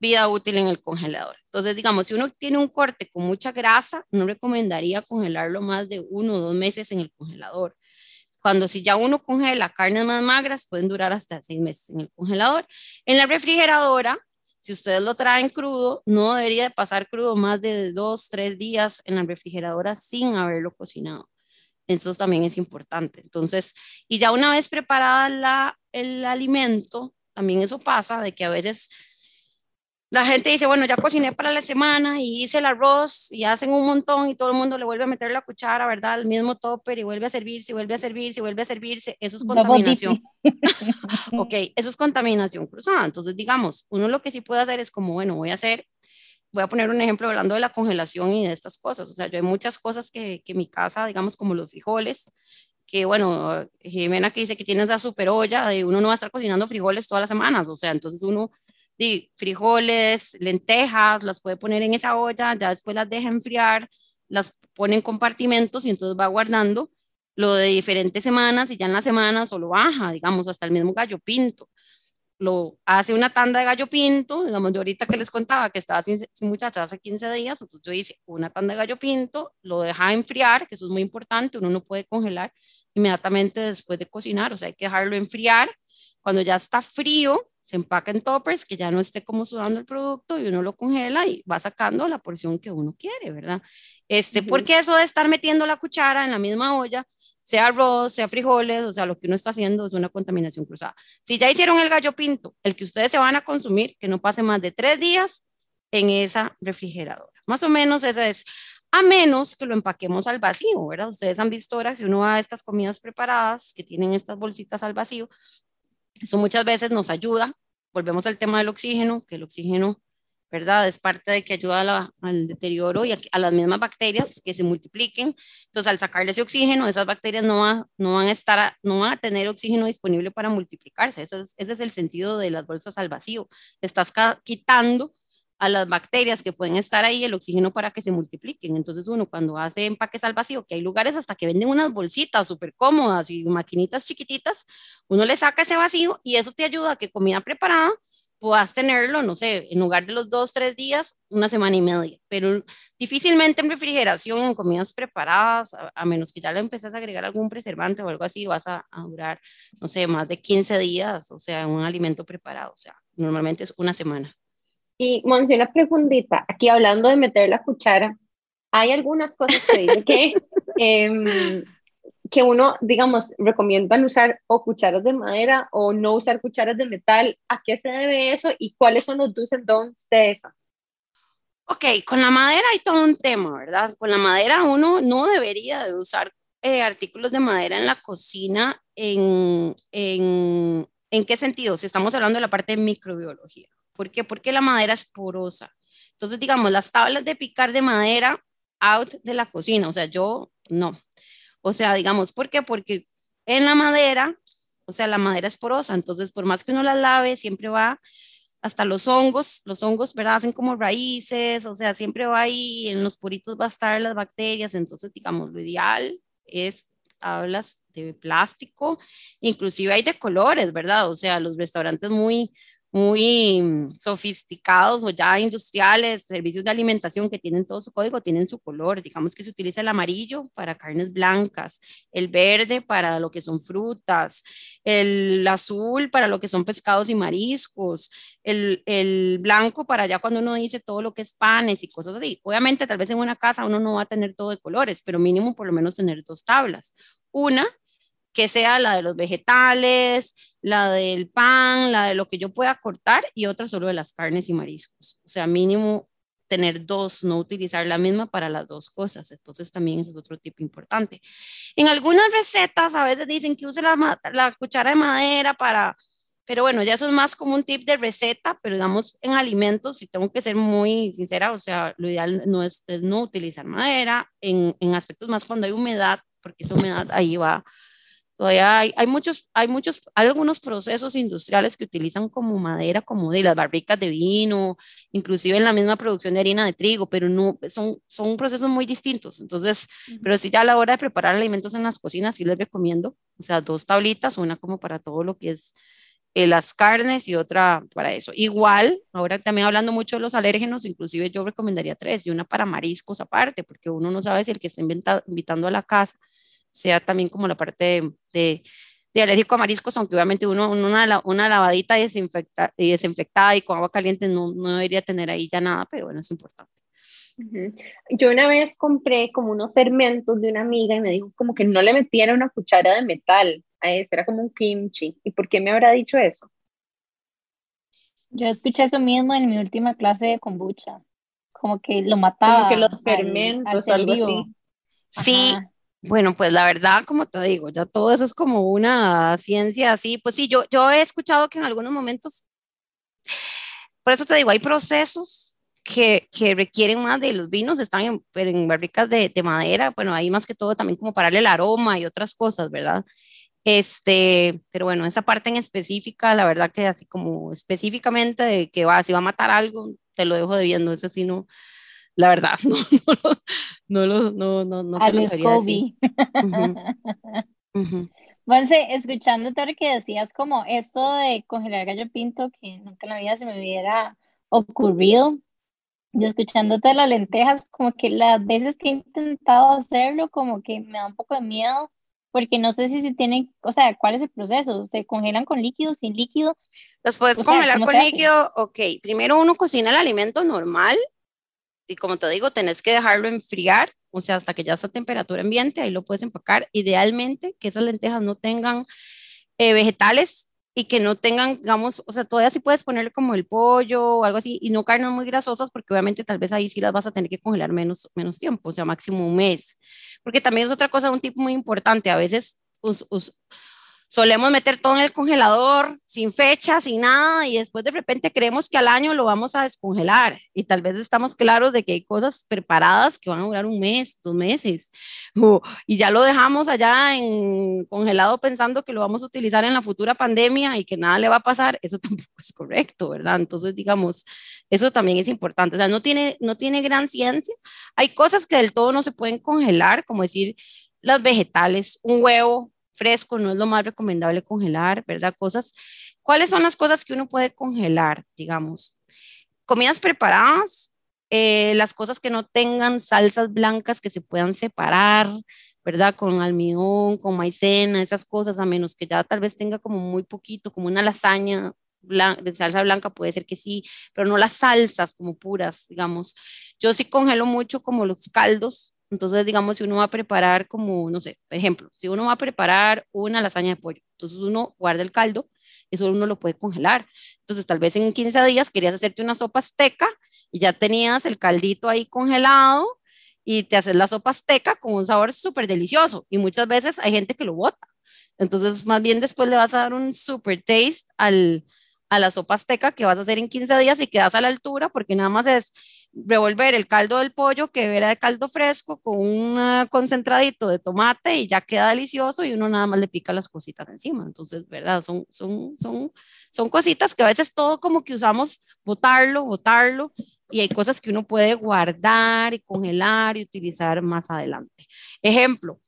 vida útil en el congelador. Entonces, digamos, si uno tiene un corte con mucha grasa, no recomendaría congelarlo más de uno o dos meses en el congelador. Cuando si ya uno congela carnes más magras, pueden durar hasta seis meses en el congelador. En la refrigeradora, si ustedes lo traen crudo, no debería de pasar crudo más de dos, tres días en la refrigeradora sin haberlo cocinado. Eso también es importante. Entonces, y ya una vez preparada la, el alimento, también eso pasa de que a veces la gente dice, bueno, ya cociné para la semana y hice el arroz y hacen un montón y todo el mundo le vuelve a meter la cuchara, ¿verdad? Al mismo topper y vuelve a servirse, vuelve a servirse, vuelve a servirse. Eso es contaminación. <laughs> ok, eso es contaminación cruzada. Entonces, digamos, uno lo que sí puede hacer es como, bueno, voy a hacer, voy a poner un ejemplo hablando de la congelación y de estas cosas. O sea, yo hay muchas cosas que, que mi casa, digamos, como los frijoles, que bueno, Jimena que dice que tiene esa super olla, de uno no va a estar cocinando frijoles todas las semanas, o sea, entonces uno de frijoles, lentejas, las puede poner en esa olla, ya después las deja enfriar, las pone en compartimentos y entonces va guardando lo de diferentes semanas y ya en las semanas solo baja, digamos, hasta el mismo gallo pinto. Lo hace una tanda de gallo pinto, digamos, yo ahorita que les contaba que estaba sin, sin muchacha hace 15 días, entonces yo hice una tanda de gallo pinto, lo deja enfriar, que eso es muy importante, uno no puede congelar inmediatamente después de cocinar, o sea, hay que dejarlo enfriar. Cuando ya está frío, se empaca en toppers, que ya no esté como sudando el producto y uno lo congela y va sacando la porción que uno quiere, ¿verdad? Este, Porque eso de estar metiendo la cuchara en la misma olla, sea arroz, sea frijoles, o sea, lo que uno está haciendo es una contaminación cruzada. Si ya hicieron el gallo pinto, el que ustedes se van a consumir, que no pase más de tres días en esa refrigeradora. Más o menos esa es, a menos que lo empaquemos al vacío, ¿verdad? Ustedes han visto ahora, si uno va a estas comidas preparadas que tienen estas bolsitas al vacío, eso muchas veces nos ayuda. Volvemos al tema del oxígeno, que el oxígeno, ¿verdad? Es parte de que ayuda al deterioro y a, las mismas bacterias que se multipliquen. Entonces, al sacarle ese oxígeno, esas bacterias no, no, van, a estar no van a tener oxígeno disponible para multiplicarse. Ese es, ese es el sentido de las bolsas al vacío. estás quitando a las bacterias que pueden estar ahí el oxígeno para que se multipliquen. Entonces uno cuando hace empaques al vacío, que hay lugares hasta que venden unas bolsitas súper cómodas y maquinitas chiquititas, uno le saca ese vacío y eso te ayuda a que comida preparada puedas tenerlo, no sé, en lugar de los dos, tres días, una semana y media. Pero difícilmente en refrigeración, en comidas preparadas, a, menos que ya le empieces a agregar algún preservante o algo así, vas a, a durar, no sé, más de 15 días, o sea, un alimento preparado. O sea, normalmente es una semana. Y Monse, una preguntita, aquí hablando de meter la cuchara, hay algunas cosas que dicen que, <laughs> em, que uno, digamos, recomiendan usar o cucharas de madera o no usar cucharas de metal. ¿A qué se debe eso y cuáles son los do's and don'ts de eso? Ok, con la madera hay todo un tema, ¿verdad? Con la madera uno no debería de usar eh, artículos de madera en la cocina en, en, en qué sentido? Si estamos hablando de la parte de microbiología. ¿Por qué? Porque la madera es porosa. Entonces, digamos, las tablas de picar de madera out de la cocina, o sea, yo no. O sea, digamos, ¿por qué? Porque en la madera, o sea, la madera es porosa, entonces por más que uno la lave, siempre va hasta los hongos, los hongos, ¿verdad? Hacen como raíces, o sea, siempre va ahí, en los poritos va a estar las bacterias, entonces, digamos, lo ideal es tablas de plástico, inclusive hay de colores, ¿verdad? O sea, los restaurantes muy, muy mm, sofisticados o ya industriales, servicios de alimentación que tienen todo su código, tienen su color. Digamos que se utiliza el amarillo para carnes blancas, el verde para lo que son frutas, el azul para lo que son pescados y mariscos, el, el blanco para ya cuando uno dice todo lo que es panes y cosas así. Obviamente, tal vez en una casa uno no va a tener todo de colores, pero mínimo por lo menos tener dos tablas. Una que sea la de los vegetales, la del pan, la de lo que yo pueda cortar y otra solo de las carnes y mariscos. O sea, mínimo tener dos, no utilizar la misma para las dos cosas. Entonces también es otro tipo importante. En algunas recetas a veces dicen que use la, la cuchara de madera para, pero bueno, ya eso es más como un tip de receta, pero digamos en alimentos, si tengo que ser muy sincera, o sea, lo ideal no es, es no utilizar madera, en, en aspectos más cuando hay humedad, porque esa humedad ahí va Todavía hay, hay, muchos, hay muchos, hay algunos procesos industriales que utilizan como madera, como de las barricas de vino, inclusive en la misma producción de harina de trigo, pero no, son, son procesos muy distintos. Entonces, pero si ya a la hora de preparar alimentos en las cocinas, sí les recomiendo, o sea, dos tablitas, una como para todo lo que es eh, las carnes y otra para eso. Igual, ahora también hablando mucho de los alérgenos, inclusive yo recomendaría tres y una para mariscos aparte, porque uno no sabe si el que está invitando a la casa sea también como la parte de, de, alérgico a mariscos, aunque obviamente uno, una, una lavadita desinfecta, y desinfectada y con agua caliente no, no debería tener ahí ya nada, pero bueno, es importante. Yo una vez compré como unos fermentos de una amiga y me dijo como que no le metiera una cuchara de metal a ese, era como un kimchi. ¿Y por qué me habrá dicho eso? Yo escuché eso mismo en mi última clase de kombucha, como que lo mataba. Como que los fermentos o algo así. Sí, bueno, pues la verdad, como te digo, ya todo eso es como una ciencia así. Pues sí, yo, yo he escuchado que en algunos momentos, por eso te digo, hay procesos que, que requieren más de los vinos, están en, en barricas de, de, madera, bueno, ahí más que todo también como para el aroma y otras cosas, ¿verdad? Este, pero bueno, esa parte en específica, la verdad que así como específicamente de que va, si va a matar algo, te lo dejo debiendo, eso sí no, la verdad, <laughs> no, no, no, no, no, te lo sabría decir. escuchándote ahora que decías como esto de congelar gallo pinto, que nunca en la vida se me hubiera ocurrido, y escuchándote las lentejas, como que las veces que he intentado hacerlo, como que me da un poco de miedo, porque no sé si se tienen, o sea, ¿cuál es el proceso? ¿Se congelan con líquido, sin líquido? Los puedes congelar con líquido, ok. Primero uno cocina el alimento normal y como te digo, tenés que dejarlo enfriar, o sea, hasta que ya está a temperatura ambiente, ahí lo puedes empacar. Idealmente que esas lentejas no tengan eh, vegetales y que no tengan, digamos, o sea, todavía sí puedes ponerle como el pollo o algo así y no carnes muy grasosas porque obviamente tal vez ahí sí las vas a tener que congelar menos, menos tiempo, o sea, máximo un mes. Porque también es otra cosa, un tipo muy importante, a veces solemos meter todo en el congelador sin fecha, sin nada, y después de repente creemos que al año lo vamos a descongelar y tal vez estamos claros de que hay cosas preparadas que van a durar un mes, dos meses, <laughs> y ya lo dejamos allá en congelado pensando que lo vamos a utilizar en la futura pandemia y que nada le va a pasar, eso <laughs> tampoco es correcto, ¿verdad? Entonces, digamos, eso también es importante, o sea, no tiene, no tiene gran ciencia. Hay cosas que del todo no se pueden congelar, como decir, las vegetales, un huevo, fresco, no es lo más recomendable congelar, ¿verdad? Cosas, ¿cuáles son las cosas que uno puede congelar, digamos? Comidas preparadas, eh, las cosas que no tengan salsas blancas que se puedan separar, ¿verdad? Con almidón, con maicena, esas cosas, a menos que ya tal vez tenga como muy poquito, como una lasaña de salsa blanca, puede ser que sí, pero no las salsas como puras, digamos. Yo sí congelo mucho como los caldos, entonces, digamos, si uno va a preparar como, no sé, por ejemplo, si uno va a preparar una lasaña de pollo, entonces uno guarda el caldo, eso uno lo puede congelar. Entonces, tal vez en 15 días querías hacerte una sopa azteca y ya tenías el caldito ahí congelado y te haces la sopa azteca con un sabor súper delicioso. Y muchas veces hay gente que lo bota. Entonces, más bien después le vas a dar un super taste al, a la sopa azteca que vas a hacer en 15 días y quedas a la altura porque nada más es revolver el caldo del pollo que era de caldo fresco con un concentradito de tomate y ya queda delicioso y uno nada más le pica las cositas encima. Entonces, ¿verdad? Son, son, son, son cositas que a veces todo como que usamos botarlo, botarlo y hay cosas que uno puede guardar y congelar y utilizar más adelante. Ejemplo,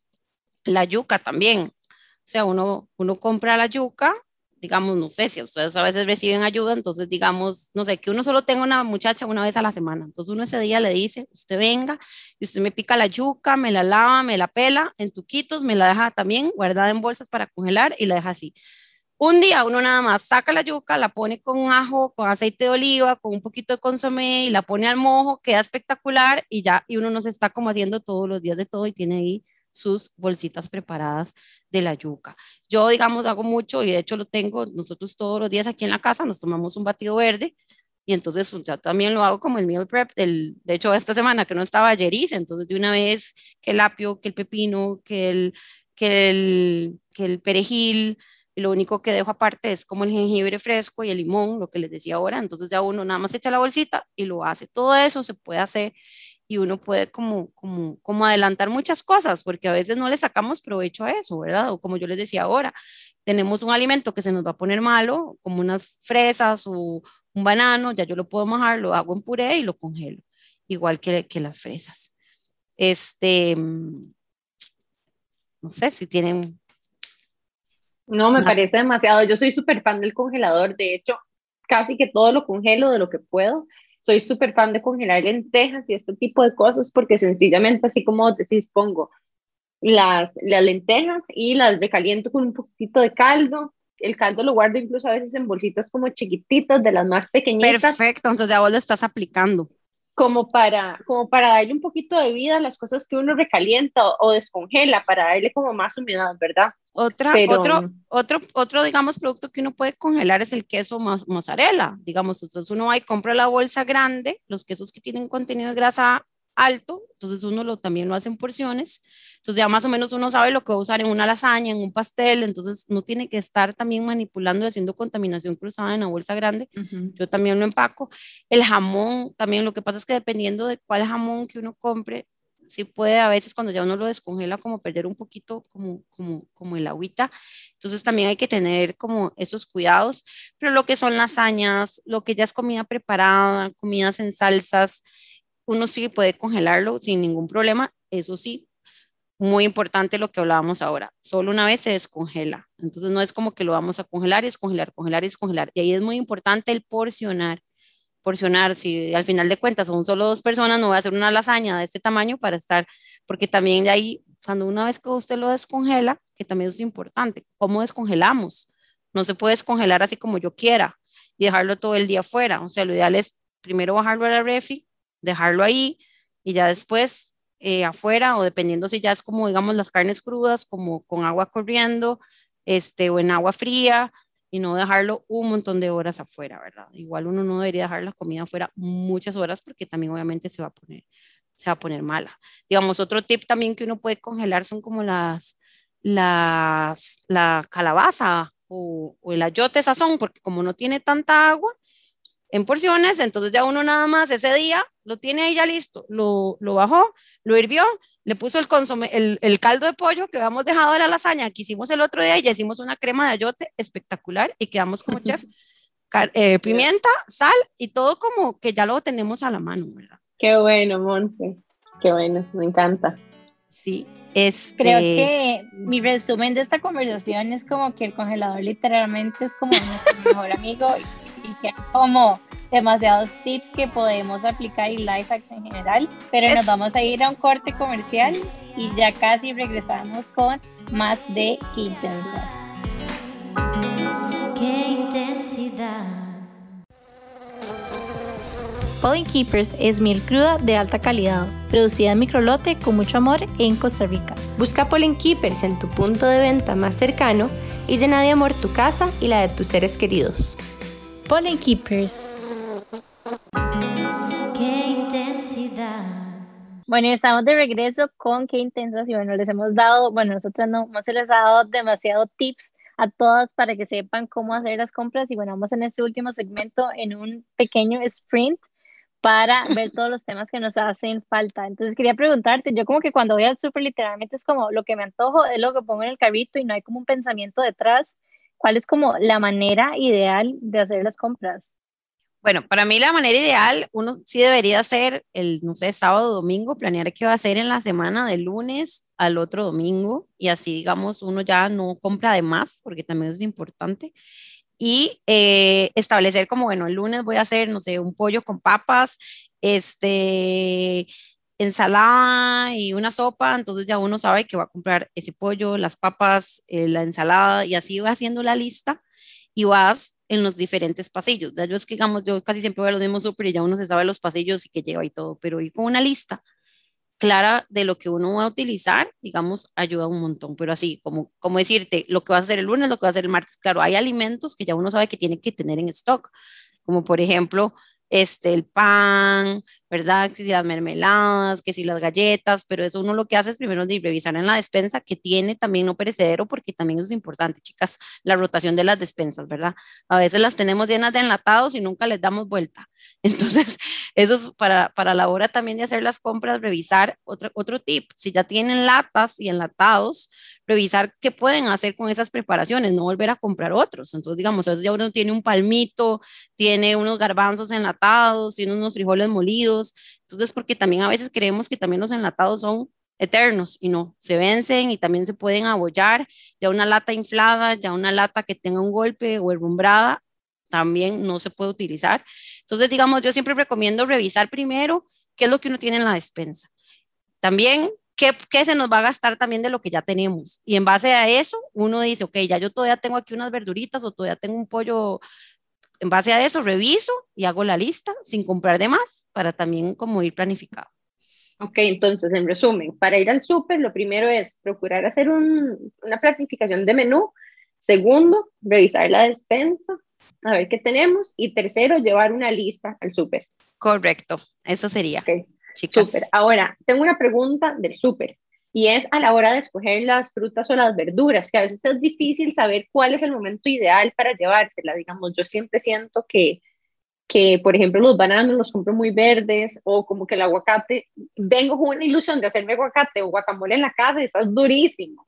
la yuca también. O sea, uno, uno compra la yuca digamos, no sé, si ustedes a veces reciben ayuda, entonces digamos, no sé, que uno solo tenga una muchacha una vez a la semana. Entonces uno ese día le dice, usted venga y usted me pica la yuca, me la lava, me la pela en tuquitos, me la deja también guardada en bolsas para congelar y la deja así. Un día uno nada más saca la yuca, la pone con ajo, con aceite de oliva, con un poquito de consomé y la pone al mojo, queda espectacular y ya, y uno no se está como haciendo todos los días de todo y tiene ahí sus bolsitas preparadas de la yuca. Yo, digamos, hago mucho y de hecho lo tengo, nosotros todos los días aquí en la casa nos tomamos un batido verde y entonces yo también lo hago como el meal prep, del, de hecho esta semana que no estaba ayer hice, entonces de una vez que el apio, que el pepino, que el, que el, que el perejil, lo único que dejo aparte es como el jengibre fresco y el limón, lo que les decía ahora, entonces ya uno nada más echa la bolsita y lo hace. Todo eso se puede hacer y uno puede como, como, como adelantar muchas cosas, porque a veces no le sacamos provecho a eso, ¿verdad? O como yo les decía ahora, tenemos un alimento que se nos va a poner malo, como unas fresas o un banano, ya yo lo puedo mojar, lo hago en puré y lo congelo, igual que, que las fresas. Este, mm, no sé si tienen... No, me parece demasiado. Yo soy súper fan del congelador. De hecho, casi que todo lo congelo de lo que puedo soy súper fan de congelar lentejas y este tipo de cosas porque sencillamente así como decís, pongo las, las lentejas y las recaliento con un poquitito de caldo. El caldo lo guardo incluso a veces en bolsitas como chiquititas, de las más pequeñitas. Perfecto, entonces ya vos lo estás aplicando. Como para, como para darle un poquito de vida a las cosas que uno recalienta o, o descongela, para darle como más humedad, ¿verdad? Otra, otro, otro, otro, digamos, producto que uno puede congelar es el queso mozzarella. Digamos, entonces uno va y compra la bolsa grande, los quesos que tienen contenido de grasa alto, entonces uno lo, también lo hace en porciones. Entonces ya más o menos uno sabe lo que va a usar en una lasaña, en un pastel, entonces no tiene que estar también manipulando y haciendo contaminación cruzada en la bolsa grande. Yo también lo empaco. El jamón, también lo que pasa es que dependiendo de cuál jamón que uno compre, sí puede a veces cuando ya uno lo descongela como perder un poquito como, como, como el agüita. Entonces también hay que tener como esos cuidados. Pero lo que son lasañas, lo que ya es comida preparada, comidas en salsas, uno sí puede congelarlo sin ningún problema. Eso sí, muy importante lo que hablábamos ahora. Solo una vez se descongela. Entonces no es como que lo vamos a congelar y descongelar, congelar y descongelar. Y ahí es muy importante el porcionar porcionar, si al final de cuentas son solo dos personas, no voy a hacer una lasaña de este tamaño para estar, porque también de ahí, cuando una vez que usted lo descongela, que también es importante. ¿Cómo descongelamos? No se puede descongelar así como yo quiera y dejarlo todo el día afuera. O sea, lo ideal es primero bajarlo a la refri, dejarlo ahí y ya después eh, afuera o dependiendo si ya es como, digamos, las carnes crudas, como con agua corriendo este, o en agua fría y no dejarlo un montón de horas afuera, ¿verdad? Igual uno no debería dejar la comida afuera muchas horas porque también obviamente se va a poner, se va a poner mala. Digamos, otro tip también que uno puede congelar son como las, las, la calabaza o, o el ayote sazón, porque como no tiene tanta agua, en porciones, entonces ya uno nada más ese día lo tiene ahí ya listo, lo, lo bajó, lo hirvió, le puso el, consome, el, el, caldo de pollo que habíamos dejado de la lasaña que hicimos el otro día y ya hicimos una crema de ayote espectacular y quedamos como chef. Eh, pimienta, sal y todo como que ya lo tenemos a la mano, ¿verdad? Qué bueno, Monte. Qué bueno, me encanta. Sí, este... Creo que mi resumen de esta conversación es como que el congelador literalmente es como nuestro mejor amigo como demasiados tips que podemos aplicar y life hacks en general, pero nos vamos a ir a un corte comercial y ya casi regresamos con más de Qué Intensidad. Qué intensidad. Pollen Keepers es miel cruda de alta calidad, producida en microlote con mucho amor en Costa Rica. Busca Pollen Keepers en tu punto de venta más cercano y llena de amor tu casa y la de tus seres queridos. Pollen Keepers. Qué intensidad. Bueno, estamos de regreso con Qué Intensas y bueno, les hemos dado, bueno, nosotros no, no se les ha dado demasiado tips a todas para que sepan cómo hacer las compras y bueno, vamos en este último segmento en un pequeño sprint para <laughs> ver todos los temas que nos hacen falta. Entonces quería preguntarte, yo como que cuando voy al súper literalmente es como lo que me antojo, es lo que pongo en el carrito y no hay como un pensamiento detrás. ¿Cuál es como la manera ideal de hacer las compras? Bueno, para mí la manera ideal, uno sí debería hacer el, no sé, sábado, domingo, planear qué va a hacer en la semana de lunes al otro domingo y así, digamos, uno ya no compra de más, porque también es importante. Y eh, establecer como, bueno, el lunes voy a hacer, no sé, un pollo con papas, este, ensalada y una sopa, entonces ya uno sabe que va a comprar ese pollo, las papas, eh, la ensalada y así va haciendo la lista y vas en los diferentes pasillos. Ya yo es que, digamos, yo casi siempre voy a los mismos súper y ya uno se sabe los pasillos y que lleva y todo, pero ir con una lista clara de lo que uno va a utilizar, digamos, ayuda un montón. Pero así, como, como decirte, lo que va a hacer el lunes, lo que va a hacer el martes, claro, hay alimentos que ya uno sabe que tiene que tener en stock, como por ejemplo, este, el pan, ¿verdad? Que si las mermeladas, que si las galletas, pero eso uno lo que hace es primero revisar en la despensa que tiene también no perecedero, porque también eso es importante, chicas, la rotación de las despensas, ¿verdad? A veces las tenemos llenas de enlatados y nunca les damos vuelta. <laughs> Entonces, eso es para, para la hora también de hacer las compras, revisar otro, otro tip, si ya tienen latas y enlatados, revisar qué pueden hacer con esas preparaciones, no volver a comprar otros. Entonces, digamos, ya uno tiene un palmito, tiene unos garbanzos enlatados, tiene unos frijoles molidos. Entonces, porque también a veces creemos que también los enlatados son eternos y no, se vencen y también se pueden abollar. Ya una lata inflada, ya una lata que tenga un golpe o herrumbrada, también no se puede utilizar. Entonces, digamos, yo siempre recomiendo revisar primero qué es lo que uno tiene en la despensa. También ¿Qué, ¿qué, se nos va a gastar también de lo que ya tenemos. Y en base a eso, uno dice, ok, ya yo todavía tengo aquí unas verduritas o todavía tengo un pollo. En base a eso, reviso y hago la lista sin comprar de más para también como ir planificado. Ok, entonces, en resumen, para ir al súper, lo primero es procurar hacer un, una planificación de menú. Segundo, revisar la despensa, a ver qué tenemos. Y tercero, llevar una lista al súper. Correcto, eso sería. Okay. Súper. Ahora, tengo una pregunta del súper y es a la hora de escoger las frutas o las verduras, que a veces es difícil saber cuál es el momento ideal para llevársela. Digamos, yo siempre siento que, que, por ejemplo, los bananos los compro muy verdes o como que el aguacate, vengo con una ilusión de hacerme aguacate o guacamole en la casa y está durísimo.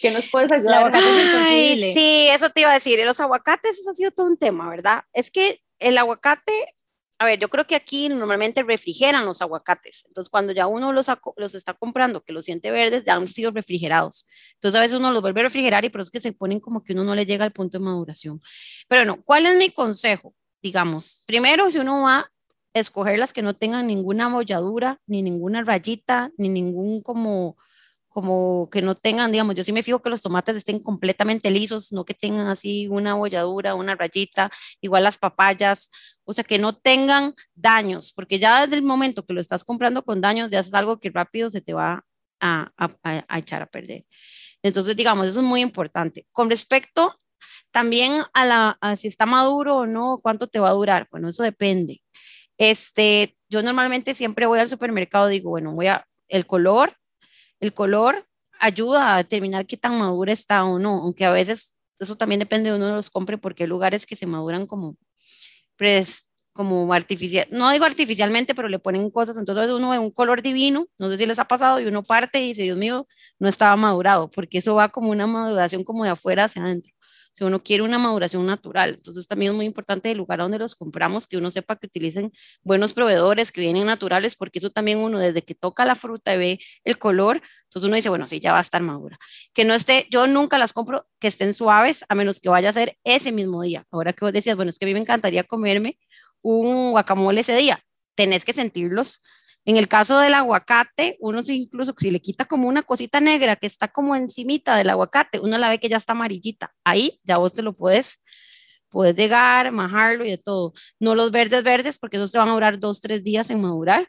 ¿Qué nos puedes ayudar? Ay, sí, eso te iba a decir. Los aguacates, eso ha sido todo un tema, ¿verdad? Es que el aguacate a ver, yo creo que aquí normalmente refrigeran los aguacates. Entonces, cuando ya uno los, los está comprando, que los siente verdes, ya han sido refrigerados. Entonces, a veces uno los vuelve a refrigerar y por eso es que se ponen como que uno no le llega al punto de maduración. Pero no, ¿cuál es mi consejo? Digamos, primero, si uno va a escoger las que no tengan ninguna molladura, ni ninguna rayita, ni ningún como como que no tengan, digamos, yo sí me fijo que los tomates estén completamente lisos, no que tengan así una bolladura, una rayita, igual las papayas, o sea, que no tengan daños, porque ya desde el momento que lo estás comprando con daños, ya es algo que rápido se te va a, a, echar a perder. Entonces, digamos, eso es muy importante. Con respecto también a, la, a si está maduro o no, cuánto te va a durar, bueno, eso depende. Este, yo normalmente siempre voy al supermercado, digo, bueno, voy a, el color, el color ayuda a determinar qué tan madura está o no, aunque a veces eso también depende de uno los compre porque hay lugares que se maduran como, pues, como artificial, no digo artificialmente, pero le ponen cosas, entonces uno ve un color divino, no sé si les ha pasado, y uno parte y dice, Dios mío, no estaba madurado, porque eso va como una maduración como de afuera hacia adentro si uno quiere una maduración natural. Entonces también es muy importante el lugar donde los compramos, que uno sepa que utilicen buenos proveedores, que vienen naturales, porque eso también uno desde que toca la fruta y ve el color, entonces uno dice, bueno, sí, ya va a estar madura. Que no esté, yo nunca las compro que estén suaves, a menos que vaya a ser ese mismo día. Ahora que vos decías, bueno, es que a mí me encantaría comerme un guacamole ese día. Tenés que sentirlos en el caso del aguacate, uno se incluso si le quita como una cosita negra que está como encimita del aguacate, uno la ve que ya está amarillita. Ahí ya vos te lo puedes, puedes llegar, majarlo y de todo. No los verdes verdes porque esos te van a durar dos, tres días en madurar.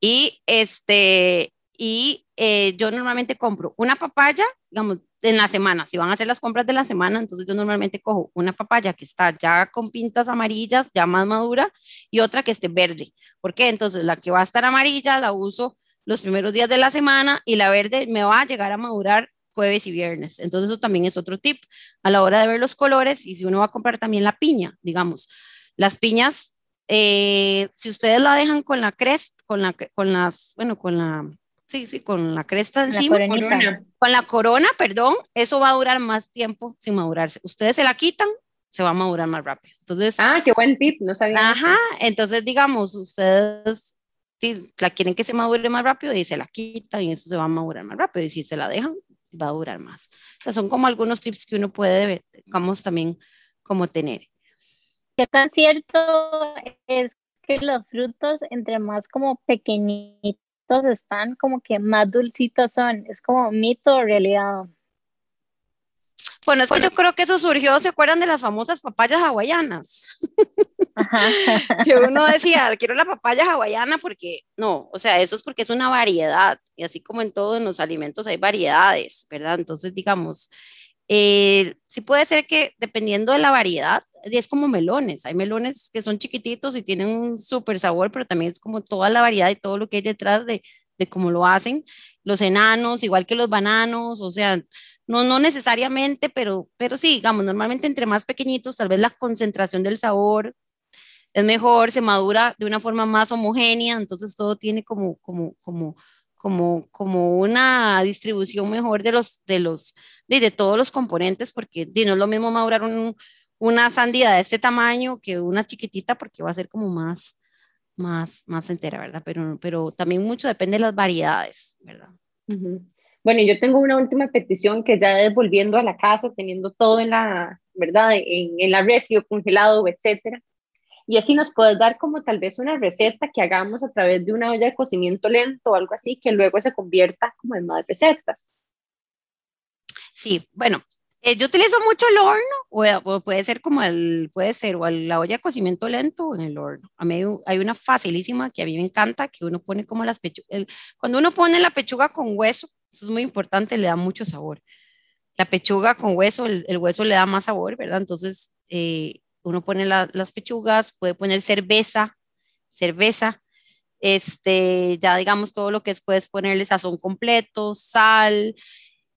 Y este, y eh, yo normalmente compro una papaya, digamos, en la semana. Si van a hacer las compras de la semana, entonces yo normalmente cojo una papaya que está ya con pintas amarillas, ya más madura, y otra que esté verde. ¿Por qué? Entonces la que va a estar amarilla la uso los primeros días de la semana y la verde me va a llegar a madurar jueves y viernes. Entonces eso también es otro tip a la hora de ver los colores y si uno va a comprar también la piña, digamos, las piñas, eh, si ustedes la dejan con la crest, con la, con las, bueno, con la sí, sí, con la cresta encima, con la corona, perdón, eso va a durar más tiempo sin madurarse. Ustedes se la quitan, se va a madurar más rápido. Entonces, ah, qué buen tip, no sabía. Ajá, entonces digamos, ustedes si la quieren que se madure más rápido y se la quitan y eso se va a madurar más rápido y si se la dejan va a durar más. O sea, son como algunos tips que uno puede, digamos, también como tener. ¿Qué tan cierto es que los frutos, entre más como pequeñitos, están como que más dulcitos son. Es como mito o realidad. Bueno, es que yo creo que eso surgió, ¿se acuerdan de las famosas papayas hawaianas? <laughs> que uno decía, quiero la papaya hawaiana porque, no, o sea, eso es porque es una variedad, y así como en todos los alimentos hay variedades, ¿verdad? Entonces, digamos, eh, sí puede ser que dependiendo de la variedad, es como melones. Hay melones que son chiquititos y tienen un súper sabor, pero también es como toda la variedad y todo lo que hay detrás de, de cómo lo hacen. Los enanos, igual que los bananos, o sea, no, no necesariamente, pero, pero sí, digamos, normalmente entre más pequeñitos, tal vez la concentración del sabor es mejor, se madura de una forma más homogénea, entonces todo tiene como, como, como, como, como una distribución mejor de los, de los, de, de todos los componentes, porque no es lo mismo madurar un, una sandía de este tamaño que una chiquitita porque va a ser como más, más, más entera, ¿verdad? Pero, pero también mucho depende de las variedades, ¿verdad? Bueno, yo tengo una última petición que ya es volviendo a la casa, teniendo todo en la, ¿verdad? En, en la refio, congelado, etcétera. Y así nos puedes dar como tal vez una receta que hagamos a través de una olla de cocimiento lento o algo así, que luego se convierta como en más recetas. Sí, bueno, eh, yo utilizo mucho el horno, o, puede ser como el, puede ser, o la olla de cocimiento lento o en el horno. A mí hay una facilísima que a mí me encanta, que uno pone como las pechugas, cuando uno pone la pechuga con hueso, eso es muy importante, le da mucho sabor. La pechuga con hueso, el, hueso le da más sabor, ¿verdad? Entonces, eh, uno pone las pechugas, puede poner cerveza, cerveza, este, ya digamos todo lo que es, puedes ponerle sazón completo, sal,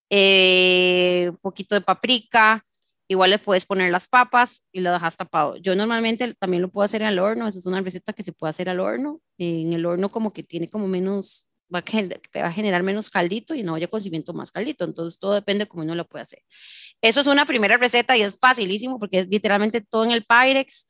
eh, un poquito de paprika, igual le puedes poner las papas y lo dejas tapado. Yo normalmente también lo puedo hacer al horno, esa es una receta que se puede hacer al horno. En el horno como que tiene como menos, va a, generar menos caldito y en la olla cocimiento más caldito, entonces todo depende de cómo uno lo puede hacer. Eso es una primera receta y es facilísimo porque es literalmente todo en el Pyrex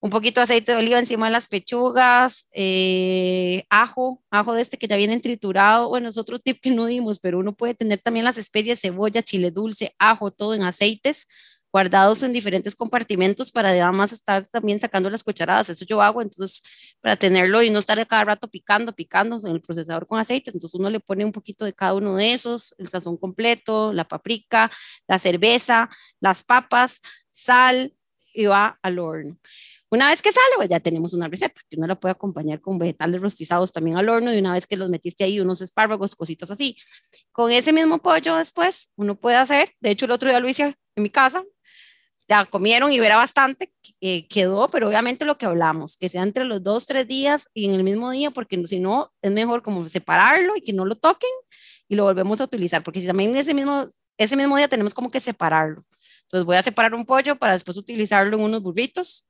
un poquito de aceite de oliva encima de las pechugas, eh, ajo, ajo de este que ya viene triturado. Bueno, es otro tip que no dimos, pero uno puede tener también las especies, cebolla, chile dulce, ajo, todo en aceites guardados en diferentes compartimentos para además estar también sacando las cucharadas. Eso yo hago, entonces, para tenerlo y no estar cada rato picando, picando en el procesador con aceite. Entonces, uno le pone un poquito de cada uno de esos, el sazón completo, la paprika, la cerveza, las papas, sal y va al horno. Una vez que sale, pues ya tenemos una receta que uno la puede acompañar con vegetales rostizados también al horno y una vez que los metiste ahí, unos espárragos, cositas así. Con ese mismo pollo después, uno puede hacer, de hecho el otro día lo hice en mi casa, ya comieron y era bastante, eh, quedó, pero obviamente lo que hablamos, que sea entre los dos, tres días y en el mismo día, porque si no, es mejor como separarlo y que no lo toquen y lo volvemos a utilizar, porque si también ese mismo, ese mismo día tenemos como que separarlo. Entonces voy a separar un pollo para después utilizarlo en unos burritos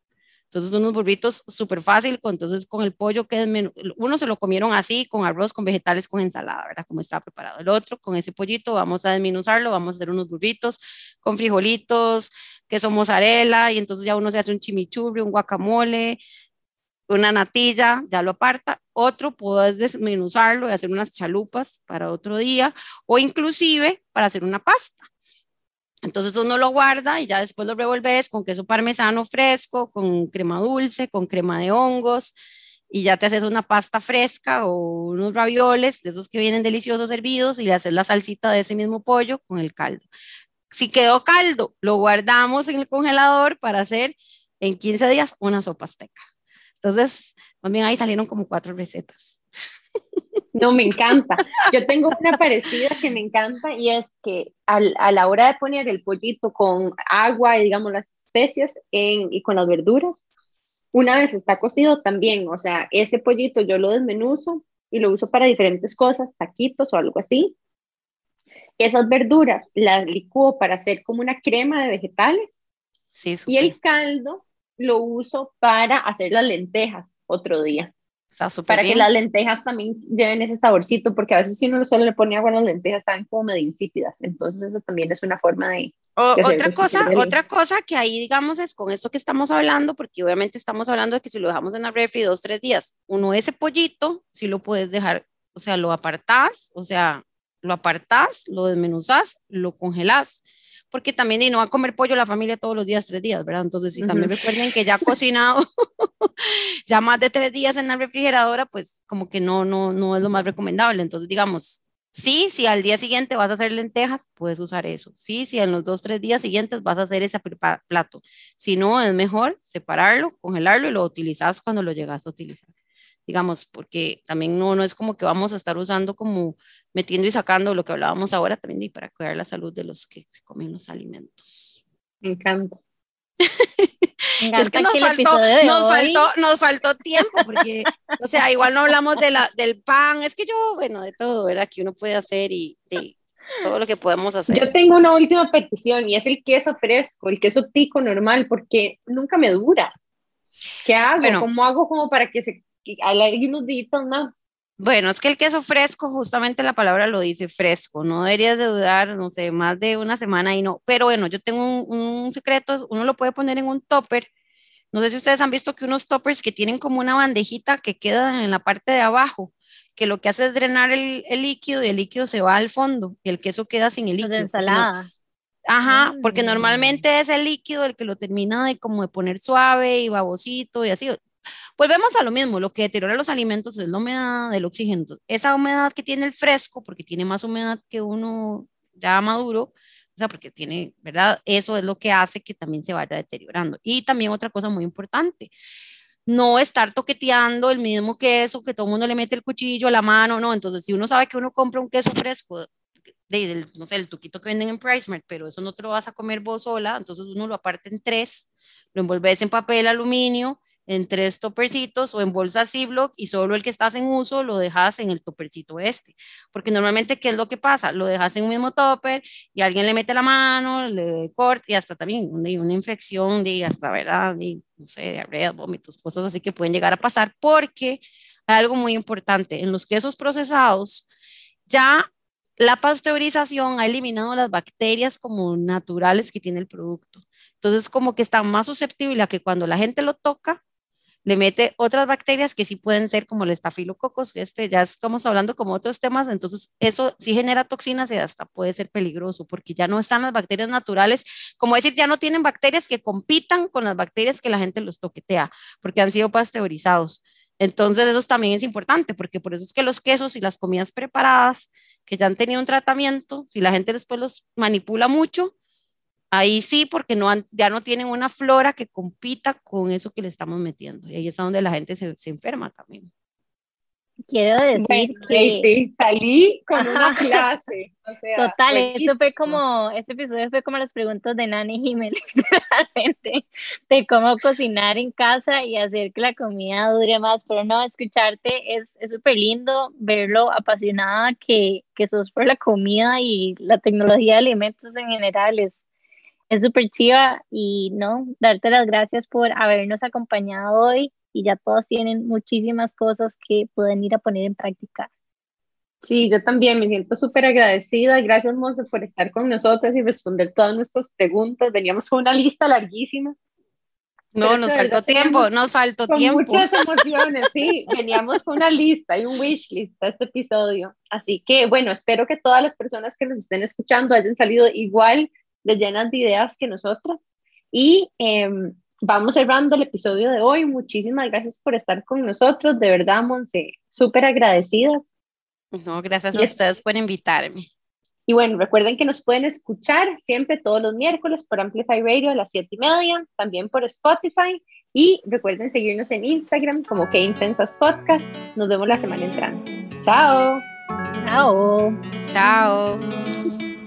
entonces, unos burritos súper fácil, entonces con el pollo que uno se lo comieron así, con arroz, con vegetales, con ensalada, ¿verdad? Como está preparado. El otro, con ese pollito, vamos a desmenuzarlo, vamos a hacer unos burritos con frijolitos, queso mozzarella, y entonces ya uno se hace un chimichurri, un guacamole, una natilla, ya lo aparta. Otro, puedes desmenuzarlo y hacer unas chalupas para otro día, o inclusive para hacer una pasta. Entonces uno lo guarda y ya después lo revuelves con queso parmesano fresco, con crema dulce, con crema de hongos y ya te haces una pasta fresca o unos ravioles de esos que vienen deliciosos hervidos y le haces la salsita de ese mismo pollo con el caldo. Si quedó caldo, lo guardamos en el congelador para hacer en 15 días una sopa azteca. Entonces, también ahí salieron como cuatro recetas. <laughs> No, me encanta. Yo tengo una parecida que me encanta y es que a la hora de poner el pollito con agua y digamos las especias en, y con las verduras, una vez está cocido también, o sea, ese pollito yo lo desmenuzo y lo uso para diferentes cosas, taquitos o algo así. Esas verduras las licúo para hacer como una crema de vegetales. Sí, y el caldo lo uso para hacer las lentejas otro día para que las lentejas también lleven ese saborcito, porque a veces si uno solo le pone agua a las lentejas, saben como medio insípidas. Entonces eso también es una forma de... otra cosa, otra cosa que ahí digamos es con esto que estamos hablando, porque obviamente estamos hablando de que si lo dejamos en la refri dos, tres días, uno ese pollito, si lo puedes dejar, o sea, lo apartás, o sea, lo apartás, lo desmenuzás, lo congelás porque también y no va a comer pollo la familia todos los días, tres días, ¿verdad? Entonces, si también recuerden que ya cocinado <laughs> ya más de tres días en la refrigeradora, pues como que no, no, no es lo más recomendable. Entonces, digamos, sí, si al día siguiente vas a hacer lentejas, puedes usar eso. Sí, si en los dos, tres días siguientes vas a hacer ese plato. Si no, es mejor separarlo, congelarlo y lo utilizas cuando lo llegas a utilizar digamos, porque también no, no es como que vamos a estar usando como metiendo y sacando lo que hablábamos ahora también y para cuidar la salud de los que se comen los alimentos. Me encanta. <laughs> es que nos, faltó, nos, faltó, nos faltó tiempo, porque, o sea, igual no hablamos de la, del pan, es que yo, bueno, de todo, ¿verdad? Que uno puede hacer y de todo lo que podemos hacer. Yo tengo una última petición y es el queso fresco, el queso tico normal, porque nunca me dura. ¿Qué hago? ¿Cómo hago como para que se hay unos días más. Bueno, es que el queso fresco, justamente la palabra lo dice fresco, no deberías de dudar, no sé, más de una semana y no, pero bueno, yo tengo un, secreto, uno lo puede poner en un topper, no sé si ustedes han visto que unos toppers que tienen como una bandejita que queda en la parte de abajo, que lo que hace es drenar el, líquido y el líquido se va al fondo y el queso queda sin el líquido. De ensalada. Ajá, porque mm. normalmente es el líquido el que lo termina de como de poner suave y babosito y así. Volvemos a lo mismo, lo que deteriora los alimentos es la humedad del oxígeno. esa humedad que tiene el fresco, porque tiene más humedad que uno ya maduro, o sea, porque tiene, ¿verdad? Eso es lo que hace que también se vaya deteriorando. Y también otra cosa muy importante, no estar toqueteando el mismo queso, que todo el mundo le mete el cuchillo a la mano, no. Entonces, si uno sabe que uno compra un queso fresco, de, no sé, el tuquito que venden en PriceMart, pero eso no te lo vas a comer vos sola, entonces uno lo aparte en tres, lo envolves en papel aluminio en tres topercitos o en bolsas Ziploc y solo el que estás en uso lo dejas en el topercito este. Porque normalmente, ¿qué es lo que pasa? Lo dejas en un mismo topper y alguien le mete la mano, le corta y hasta también una, infección de hasta, ¿verdad? De, no sé, diarrea, vómitos, cosas así que pueden llegar a pasar porque hay algo muy importante. En los quesos procesados, ya la pasteurización ha eliminado las bacterias como naturales que tiene el producto. Entonces, como que está más susceptible a que cuando la gente lo toca, le mete otras bacterias que sí pueden ser como el estafilococos, este ya estamos hablando como otros temas, entonces eso sí genera toxinas y hasta puede ser peligroso porque ya no están las bacterias naturales, como decir, ya no tienen bacterias que compitan con las bacterias que la gente los toquetea, porque han sido pasteurizados. Entonces eso también es importante porque por eso es que los quesos y las comidas preparadas que ya han tenido un tratamiento, si la gente después los manipula mucho, Ahí sí, porque no ya no tienen una flora que compita con eso que le estamos metiendo. Y ahí es donde la gente se, se enferma también. Quiero decir que... Sí, salí con una clase. Total, eso fue como, este episodio fue como las preguntas de Nani Jiménez, <laughs> de cómo cocinar en casa y hacer que la comida dure más. Pero no, escucharte es súper lindo, verlo apasionada que, que sos por la comida y la tecnología de alimentos en general. Es, es súper chiva y no, darte las gracias por habernos acompañado hoy y ya todos tienen muchísimas cosas que pueden ir a poner en práctica. Sí, yo también me siento súper agradecida. Gracias, Monse, por estar con nosotros y responder todas nuestras preguntas. Veníamos con una lista larguísima. No, nos faltó tiempo, nos faltó tiempo. Muchas <laughs> emociones, sí. Veníamos con una lista y un wish list a este episodio. Así que, bueno, espero que todas las personas que nos estén escuchando hayan salido igual de llenas de ideas que nosotras. Y em, vamos cerrando el episodio de hoy. Muchísimas gracias por estar con nosotros. De verdad, Monse, súper agradecidas. No, gracias a ustedes por invitarme. Y bueno, recuerden que nos pueden escuchar siempre todos los miércoles por Amplify Radio a las 7 y media, también por Spotify. Y recuerden seguirnos en Instagram como que Intensas Podcast. Nos vemos la semana entrante. Chao. Chao. Chao.